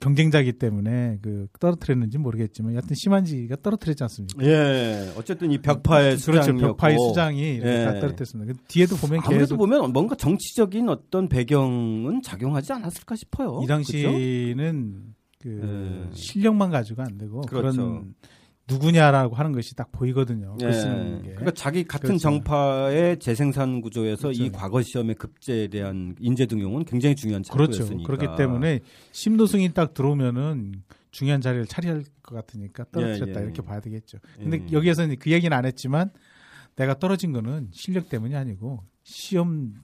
경쟁자기 때문에 그 떨어뜨렸는지 모르겠지만 여하튼 심한지가 떨어뜨렸지 않습니까? 예. 어쨌든 이 벽파의 그렇죠. 수장이었고 벽파의 수장이 예. 다 떨어뜨렸습니다. 그 뒤에도 보면 아무래도 보면 뭔가 정치적인 어떤 배경은 작용하지 않았을까 싶어요. 이 당시는 그 예. 실력만 가지고 안 되고 그 그렇죠. 런 누구냐라고 하는 것이 딱 보이거든요. 글 예. 쓰는 게. 그러니까 자기 같은 그렇죠. 정파의 재생산 구조에서 이 그렇죠. 과거 시험의 급제에 대한 인재 등용은 굉장히 중요한 그렇죠. 차이였으니까. 그렇기 때문에 심노승이 딱 들어오면은 중요한 자리를 차지할 것 같으니까 떨어뜨렸다 예, 예. 이렇게 봐야 되겠죠. 근데 예. 여기에서는 그 얘기는 안 했지만 내가 떨어진 거는 실력 때문이 아니고 시험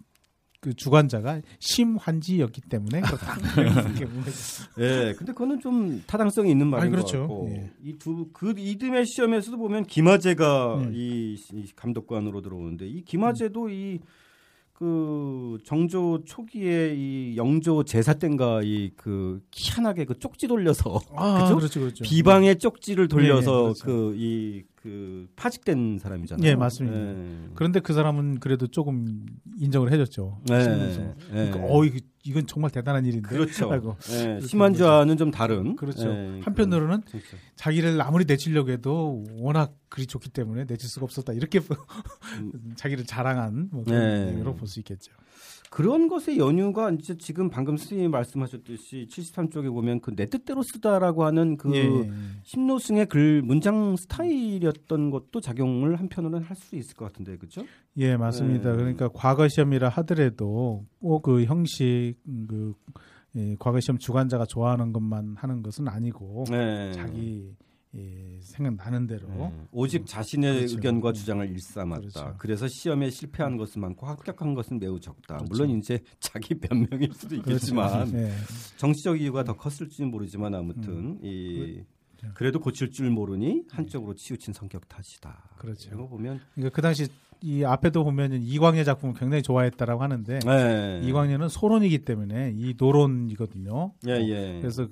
그 주관자가 심환지였기 때문에 그렇다. 예, 근데 그거는 좀 타당성이 있는 말인 아니, 그렇죠. 것 같고 예. 이두그 이듬해 시험에서도 보면 김화재가 예. 이, 이 감독관으로 들어오는데 이 김화재도 이그 정조 초기에 이 영조 제사 때인가 이 그 희한하게 그 쪽지 돌려서 아, 그죠? 그렇죠, 그렇죠. 비방의 쪽지를 돌려서 예, 예, 그렇죠. 그이그 파직된 사람이잖아요. 예, 맞습니다. 예. 그런데 그 사람은 그래도 조금 인정을 해줬죠. 네. 그러니까 예. 어, 이건 정말 대단한 일인데. 그렇죠. 예, 심한 자는 좀 다른. 그렇죠. 예, 한편으로는 그렇죠. 자기를 아무리 내치려고 해도 워낙 글이 좋기 때문에 내칠 수가 없었다. 이렇게 음. 자기를 자랑한 뭐 그런 얘기로 네. 볼수 있겠죠. 그런 것의 연유가 이제 지금 방금 선생님이 말씀하셨듯이 73쪽에 보면 그 내 뜻대로 쓰다라고 하는 그 예. 심노승의 글 문장 스타일이었던 것도 작용을 한편으로는 할 수 있을 것 같은데 그렇죠? 예, 맞습니다. 예. 그러니까 과거 시험이라 하더라도 꼭 그 형식 그 예, 과거 시험 주관자가 좋아하는 것만 하는 것은 아니고 예. 자기 예, 생각나는 대로 네. 오직 자신의 그렇죠. 의견과 주장을 일삼았다. 그렇죠. 그래서 시험에 실패한 것은 많고 합격한 것은 매우 적다. 그렇죠. 물론 이제 자기 변명일 수도 그렇죠. 있겠지만 네. 정치적 이유가 더 컸을지는 모르지만 아무튼 음. 이 그렇죠. 그래도 고칠 줄 모르니 한쪽으로 치우친 성격 탓이다. 그렇죠. 이거 보면 그러니까 그 당시 이 앞에도 보면 이광재 작품을 굉장히 좋아했다라고 하는데 네. 이광재는 소론이기 때문에 이 노론이거든요. 예, 예. 그래서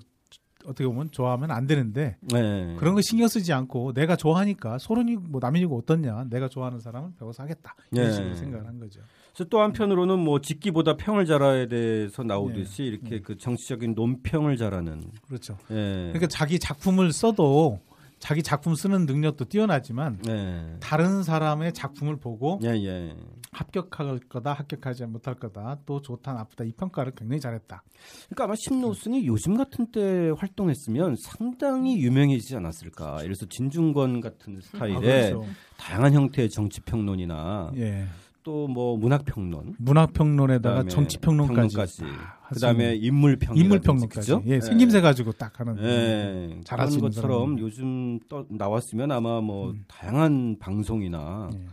어떻게 보면 좋아하면 안 되는데 네. 그런 거 신경 쓰지 않고 내가 좋아하니까 소론이 뭐 남인이고 어떻냐 내가 좋아하는 사람은 배워서 하겠다 이런 네. 식으로 생각을 한 거죠. 그래서 또 한편으로는 뭐 짓기보다 평을 잘해야 돼서 나오듯이 네. 이렇게 네. 그 정치적인 논평을 잘하는 그렇죠. 예. 그러니까 자기 작품을 써도 자기 작품 쓰는 능력도 뛰어나지만 네. 다른 사람의 작품을 보고 예, 예. 합격할 거다 합격하지 못할 거다 또 좋다 나쁘다 이 평가를 굉장히 잘했다. 그러니까 아마 심노순이 요즘 같은 때 활동했으면 상당히 유명해지지 않았을까. 예를 들어서 진중권 같은 스타일의 아, 그렇죠. 다양한 형태의 정치 평론이나 예. 또 뭐 문학평론, 문학평론에다가 정치평론까지, 아, 그다음에 인물평론, 인물평론까지, 예, 네. 생김새 가지고 딱 하는 네. 잘하는 것처럼 요즘 또 나왔으면 아마 뭐 음. 다양한 방송이나 네.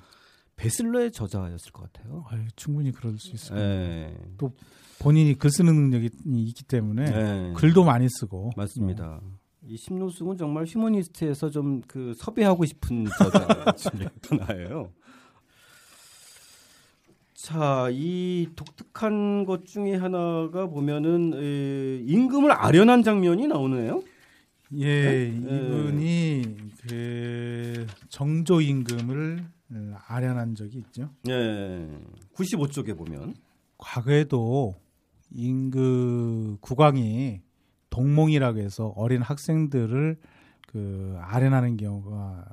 베슬러의 저자였을 것 같아요. 아유, 충분히 그럴 수 있어요. 네. 또 본인이 글 쓰는 능력이 있기 때문에 네. 글도 많이 쓰고 맞습니다. 어. 이 심노숙은 정말 휴머니스트에서 좀 그 섭외하고 싶은 저자 중에 하나예요. 자, 이 독특한 것 중에 하나가 보면은 에, 임금을 아련한 장면이 나오네요. 예, 네? 이분이 그 정조 임금을 아련한 적이 있죠. 예. 95쪽에 보면 과거에도 임금 국왕이 동몽이라고 해서 어린 학생들을 그 아련하는 경우가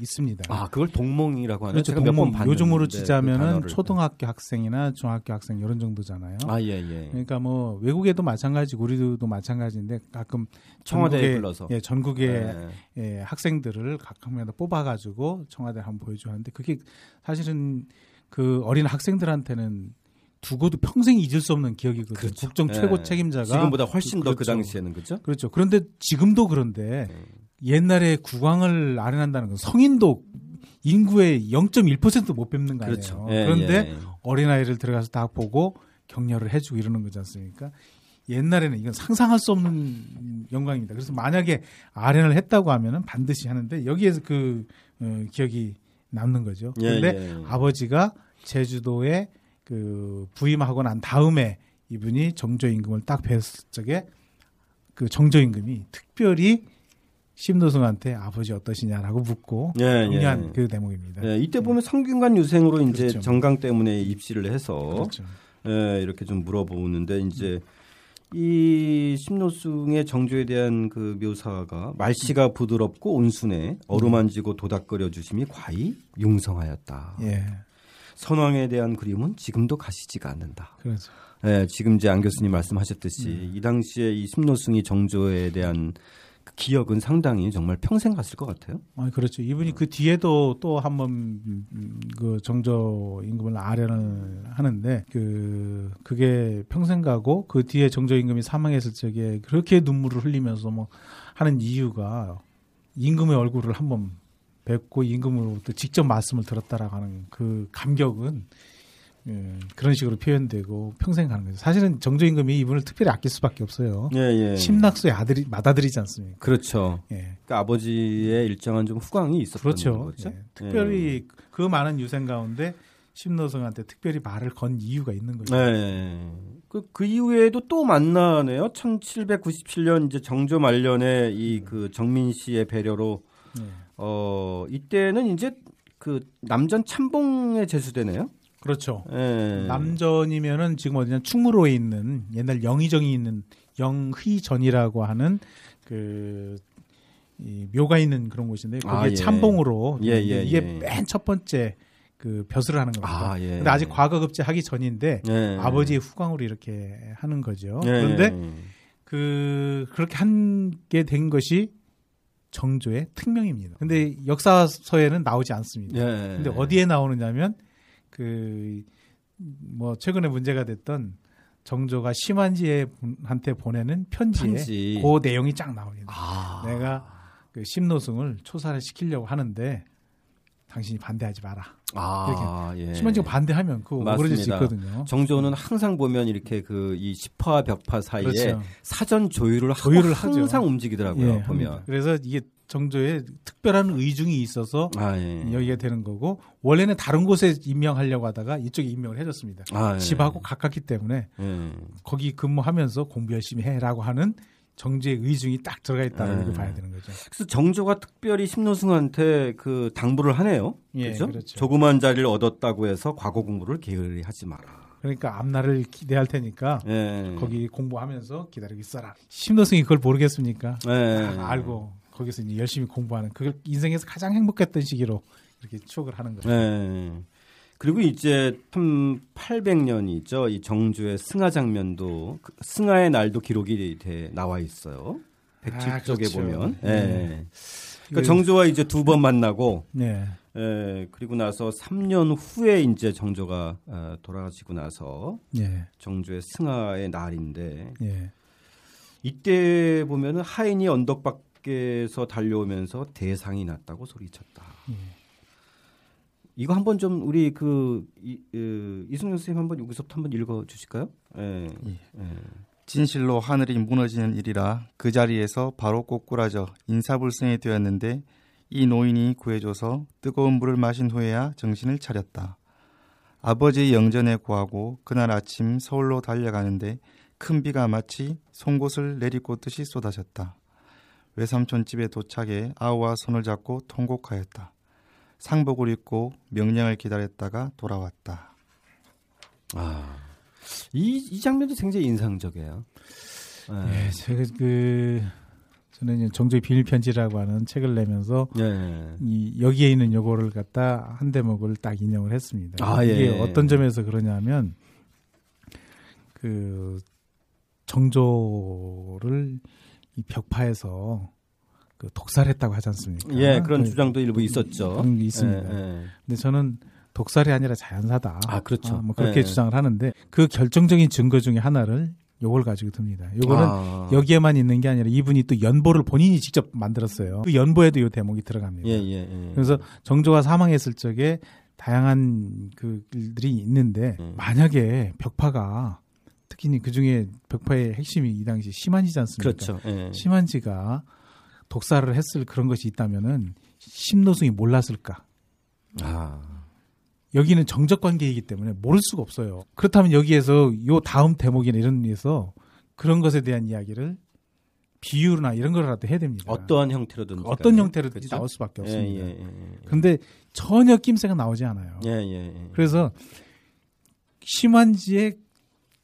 있습니다. 아, 그걸 동몽이라고 하는 그렇죠. 동몽. 요즘으로 치자면은 그 초등학교 학생이나 중학교 학생 이런 정도잖아요. 아, 예, 예. 그러니까 뭐 외국에도 마찬가지고 우리도 마찬가지인데 가끔 청와대에 불러서 예, 전국의 네. 예, 학생들을 각 명마다 뽑아 가지고 청와대 한번 보여 줘 하는데 그게 사실은 그 어린 학생들한테는 두고도 평생 잊을 수 없는 기억이거든요. 그렇죠. 국정 최고 예. 책임자가 지금보다 훨씬 더그 그렇죠. 당시에는 그렇죠. 그렇죠. 그런데 지금도 그런데 음. 옛날에 국왕을 아련한다는 건 성인도 인구의 0.1%못 뵙는 거 아니에요. 그렇죠. 예, 그런데 예, 예. 어린아이를 들어가서 딱 보고 격려를 해주고 이러는 거지 않습니까? 옛날에는 이건 상상할 수 없는 영광입니다. 그래서 만약에 아련을 했다고 하면은 반드시 하는데 여기에서 그 어, 기억이 남는 거죠. 예, 그런데 예, 예. 아버지가 제주도에 그 부임하고 난 다음에 이분이 정조 임금을 딱 뵀을 적에 그 정조 임금이 특별히 심노승한테 아버지 어떠시냐라고 묻고 예, 격려한 예. 그 대목입니다. 예, 이때 보면 성균관 유생으로 이제 그렇죠. 정강 때문에 입시를 해서 그렇죠. 예, 이렇게 좀 물어보는데 이제 이 심노승의 정조에 대한 그 묘사가 말씨가 부드럽고 온순해 어루만지고 도닥거려 주심이 과히 융성하였다. 예. 선왕에 대한 그림은 지금도 가시지가 않는다. 그렇죠. 예, 지금 이제 안 교수님 말씀하셨듯이 음. 이 당시에 이 심노승이 정조에 대한 그 기억은 상당히 정말 평생 갔을 것 같아요. 아, 그렇죠. 이분이 그 뒤에도 또 한번 그 정조 임금을 아련을 하는데 그 그게 평생 가고 그 뒤에 정조 임금이 사망했을 적에 그렇게 눈물을 흘리면서 뭐 하는 이유가 임금의 얼굴을 한번 뵙고 임금으로부터 직접 말씀을 들었다라고 하는 그 감격은 예, 그런 식으로 표현되고 평생 가는 거죠. 사실은 정조 임금이 이분을 특별히 아낄 수밖에 없어요. 예, 예. 심낙수의 아들이 맏아들이지 않습니까? 그렇죠. 예. 그러니까 아버지의 일정한 좀 후광이 있었던 그렇죠. 거죠. 예. 특별히 예. 그 많은 유생 가운데 심노성한테 특별히 말을 건 이유가 있는 거죠. 네. 그, 그 이후에도 또 만나네요. 1797년 이제 정조 말년에 이 그 정민 씨의 배려로 어 이때는 이제 그 남전 참봉에 제수되네요. 그렇죠. 예. 남전이면은 지금 어디냐 충무로에 있는 옛날 영의정이 있는 영의전이라고 하는 그 이 묘가 있는 그런 곳인데 거기에 아, 예. 참봉으로 예, 예, 이게 예. 맨첫 번째 그 벼슬을 하는 겁니다. 아, 예. 근데 아직 과거급제 하기 전인데 예. 아버지의 후광으로 이렇게 하는 거죠. 예. 그런데 그 그렇게 한 게 된 것이 정조의 특명입니다. 근데 역사서에는 나오지 않습니다. 예. 근데 어디에 나오느냐면 그 뭐 최근에 문제가 됐던 정조가 심한지에 한테 보내는 편지에 편지. 그 내용이 쫙 나옵니다. 아. 내가 그 심노승을 초사를 시키려고 하는데 당신이 반대하지 마라. 아, 예. 심한지가 반대하면 그거 오그러질 수. 있거든요. 정조는 항상 보면 이렇게 그 이 시파와 벽파 사이에 그렇죠. 사전 조율을 하고 조율을 하죠. 항상 움직이더라고요. 예, 보면. 그래서 이게 정조의 특별한 의중이 있어서 아, 예. 여기가 되는 거고 원래는 다른 곳에 임명하려고 하다가 이쪽에 임명을 해줬습니다. 아, 예. 집하고 가깝기 때문에 예. 거기 근무하면서 공부 열심히 해라고 하는 정조의 의중이 딱 들어가 있다고 네. 이렇게 봐야 되는 거죠. 그래서 정조가 특별히 심노승한테 그 당부를 하네요. 예, 그렇죠? 그렇죠. 조그만 자리를 얻었다고 해서 과거 공부를 게을리 하지 마라. 그러니까 앞날을 기대할 테니까 예. 거기 공부하면서 기다리고 있어라. 심노승이 그걸 모르겠습니까? 예. 아, 알고 거기서 이제 열심히 공부하는 그걸 인생에서 가장 행복했던 시기로 이렇게 추억을 하는 거죠. 예. 그리고 이제 1800년이죠. 이 정조의 승하 장면도 그 승하의 날도 기록이 돼 나와 있어요. 107쪽에 아, 그렇죠. 보면. 예. 네. 그러니까 그- 정조와 이제 두 번 만나고 네. 예, 그리고 나서 3년 후에 이제 정조가 어, 돌아가시고 나서 예. 정조의 승하의 날인데 예. 이때 보면은 하인이 언덕 밖 에서 달려오면서 대상이 났다고 소리쳤다. 예. 이거 한번 좀 우리 그 이, 그 이승용 선생님 한번 여기서부터 한번 읽어 주실까요? 예. 예. 예. 진실로 하늘이 무너지는 일이라 그 자리에서 바로 꼬꾸라져 인사불성이 되었는데 이 노인이 구해줘서 뜨거운 물을 마신 후에야 정신을 차렸다. 아버지의 영전에 구하고 그날 아침 서울로 달려가는데 큰 비가 마치 송곳을 내리꽂듯이 쏟아졌다. 외삼촌 집에 도착해 아우와 손을 잡고 통곡하였다. 상복을 입고 명령을 기다렸다가 돌아왔다. 아. 이, 이 장면도 굉장히 인상적이에요. 예. 예, 제가 그 저는 정조의 비밀 편지라고 하는 책을 내면서 예. 이 여기에 있는 요거를 갖다 한 대목을 딱 인용을 했습니다. 아, 이게 예. 어떤 점에서 그러냐면 그 정조를 이 벽파에서 그 독살했다고 하지 않습니까? 예, 그런 그- 주장도 일부 있었죠. 그런 게 있습니다. 예, 예. 근데 저는 독살이 아니라 자연사다. 아, 그렇죠. 아, 뭐 그렇게 예. 주장을 하는데 그 결정적인 증거 중에 하나를 요걸 가지고 듭니다. 요거는 아. 여기에만 있는 게 아니라 이분이 또 연보를 본인이 직접 만들었어요. 그 연보에도 요 대목이 들어갑니다. 예, 예, 예. 그래서 정조가 사망했을 적에 다양한 그 일들이 있는데 음. 만약에 벽파가 특히 그 중에 벽파의 핵심이 이 당시 심한지지 않습니까? 그렇죠. 예. 심한지가 독사를 했을 그런 것이 있다면은 심노승이 몰랐을까? 아. 여기는 정적 관계이기 때문에 모를 수가 없어요. 그렇다면 여기에서 요 다음 대목이나 이런 데서 그런 것에 대한 이야기를 비유나 이런 거라도 해야 됩니다. 어떠한 형태로든 어떤 형태로든 그렇죠? 나올 수밖에 예, 없습니다. 예, 예. 그런데 전혀 낌새가 나오지 않아요. 예, 예, 예. 그래서 심한지의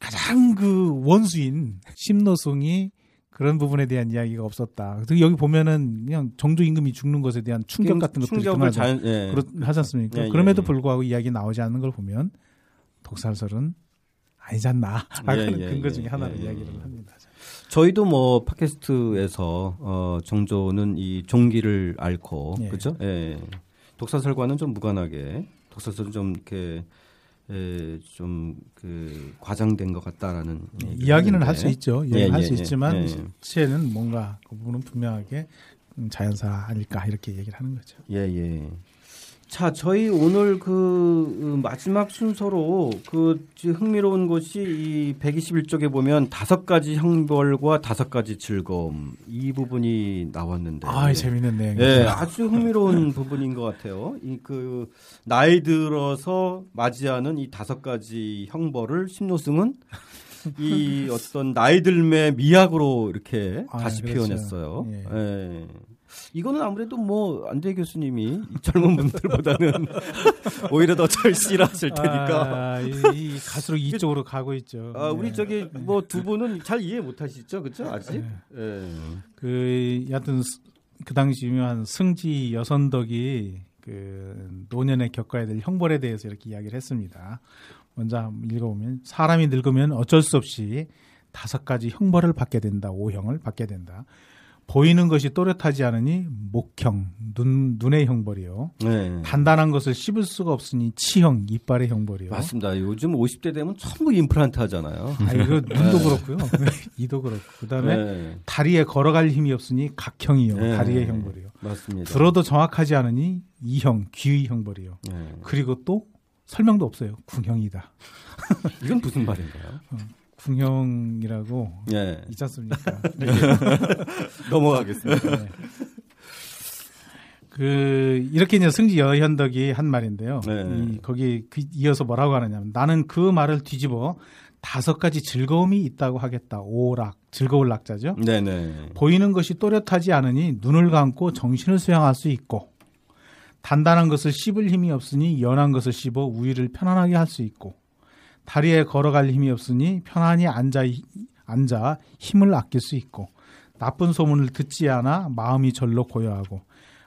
가장 그 원수인 심노승이 그런 부분에 대한 이야기가 없었다. 그래서 여기 보면은 그냥 정조 임금이 죽는 것에 대한 충격 같은 것들이 충격을. 자연 예. 그렇 하지 않습니까? 예, 예, 그럼에도 예. 불구하고 이야기 나오지 않는 걸 보면 독살설은 아니지 않나 예, 하는 예, 근거 예, 중에 하나를 예, 이야기를 예. 합니다. 저희도 뭐 팟캐스트에서 어 정조는 이 종기를 앓고 예. 그렇죠? 예. 독사설과는 좀 무관하게 독사설은 좀 이렇게 예, 좀그 과장된 것 같다라는 이야기는. 할 수 있죠. 예, 이야기는 할 예, 수 예, 있지만 예. 실체는 뭔가 그 부분은 분명하게 음, 자연사 아닐까 이렇게 얘기를 하는 거죠. 예, 예. 자, 저희 오늘 그 어, 마지막 순서로 그 흥미로운 것이 이 121쪽에 보면 다섯 가지 형벌과 다섯 가지 즐거움 이 부분이 나왔는데. 아, 재밌는 내용이죠. 예, 아주 흥미로운 부분인 것 같아요. 이 그 나이 들어서 맞이하는 이 다섯 가지 형벌을 심노승은 이 어떤 나이 들매 미학으로 이렇게 아, 다시 그렇죠. 표현했어요. 예. 예. 이거는 아무래도 뭐 안대 교수님이 젊은 분들보다는 오히려 더 절실하실 테니까. 아, 이, 이 갈수록 이쪽으로 가고 있죠. 아, 우리 네. 저기 뭐 두 분은 잘 이해 못 하시죠? 그렇죠? 아직? 예. 그 여하튼 스- 그 당시 유명한 승지 여선덕이 그 노년에 겪어야 될 형벌에 대해서 이렇게 이야기를 했습니다. 먼저 읽어보면 사람이 늙으면 어쩔 수 없이 다섯 가지 형벌을 받게 된다. 오형을 받게 된다. 보이는 것이 또렷하지 않으니 목형, 눈, 눈의 형벌이요. 네. 단단한 것을 씹을 수가 없으니 치형, 이빨의 형벌이요. 맞습니다. 요즘 50대 되면 전부 임플란트 하잖아요. 아, 이거 눈도 그렇고요. 이도 그렇고. 그 다음에 네. 다리에 걸어갈 힘이 없으니 각형이요. 네. 다리의 형벌이요. 맞습니다. 들어도 정확하지 않으니 이형, 귀의 형벌이요. 네. 그리고 또 설명도 없어요. 궁형이다. 이건 무슨 말인가요? 궁형이라고 예. 있지 않습니까? 넘어가겠습니다. 네. 그 이렇게 이제 승지 여현덕이 한 말인데요. 네. 이, 거기 그 이어서 뭐라고 하느냐면 나는 그 말을 뒤집어 다섯 가지 즐거움이 있다고 하겠다. 오락 즐거울 낙자죠. 네네. 보이는 것이 또렷하지 않으니 눈을 감고 정신을 수양할 수 있고 단단한 것을 씹을 힘이 없으니 연한 것을 씹어 우위를 편안하게 할 수 있고 다리에 걸어갈 힘이 없으니 편안히 앉아 앉아 힘을 아낄 수 있고 나쁜 소문을 듣지 않아 마음이 절로 고요하고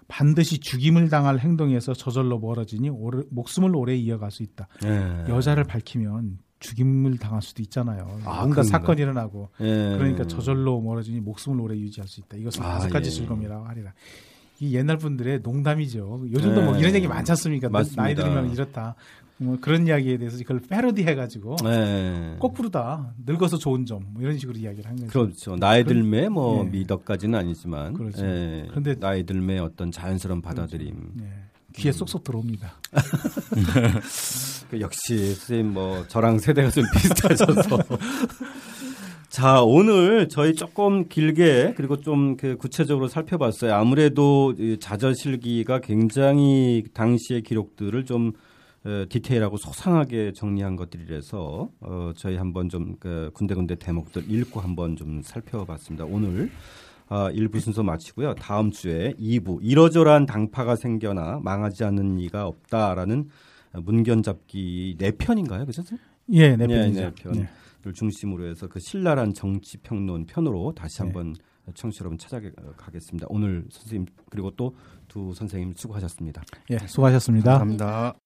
반드시 죽임을 당할 행동에서 저절로 멀어지니 오래- 목숨을 오래 이어갈 수 있다. 예. 여자를 밝히면 죽임을 당할 수도 있잖아요. 아, 뭔가 그런가요? 사건이 일어나고 예. 그러니까 저절로 멀어지니 목숨을 오래 유지할 수 있다. 이것은 아, 다섯 가지 예. 즐거움이라고 하리라. 이 옛날 분들의 농담이죠. 요즘도 뭐 예. 이런 얘기 많지 않습니까? 맞습니다. 나이 들면 이렇다. 뭐 그런 이야기에 대해서 이걸 패러디 해가지고 예. 거꾸로다. 늙어서 좋은 점. 뭐 이런 식으로 이야기를 한 거죠. 그렇죠. 나이 들매 뭐 예. 미덕까지는 아니지만 그렇죠. 예. 그런데- 나이 들매 어떤 자연스러운 받아들임. 예. 귀에 쏙쏙 들어옵니다. 그 역시 선생님 뭐 저랑 세대가 좀 비슷하셔서 자 오늘 저희 조금 길게 그리고 좀 그 구체적으로 살펴봤어요. 아무래도 이 자저실기가 굉장히 당시의 기록들을 좀 어, 디테일하고 소상하게 정리한 것들이라서 어, 저희 한번 좀 그 군데군데 대목들 읽고 한번 좀 살펴봤습니다. 오늘 아, 1부 순서 마치고요. 다음 주에 2부 이러저러한 당파가 생겨나 망하지 않는 이가 없다라는 문견 잡기 네 편인가요, 그죠? 예, 네 네, 편이죠. 네 편을 중심으로 해서 그 신랄한 정치 평론 편으로 다시 네. 한번 청취 여러분 찾아가겠습니다. 오늘 선생님 그리고 또 두 선생님 수고하셨습니다. 예, 수고하셨습니다. 감사합니다.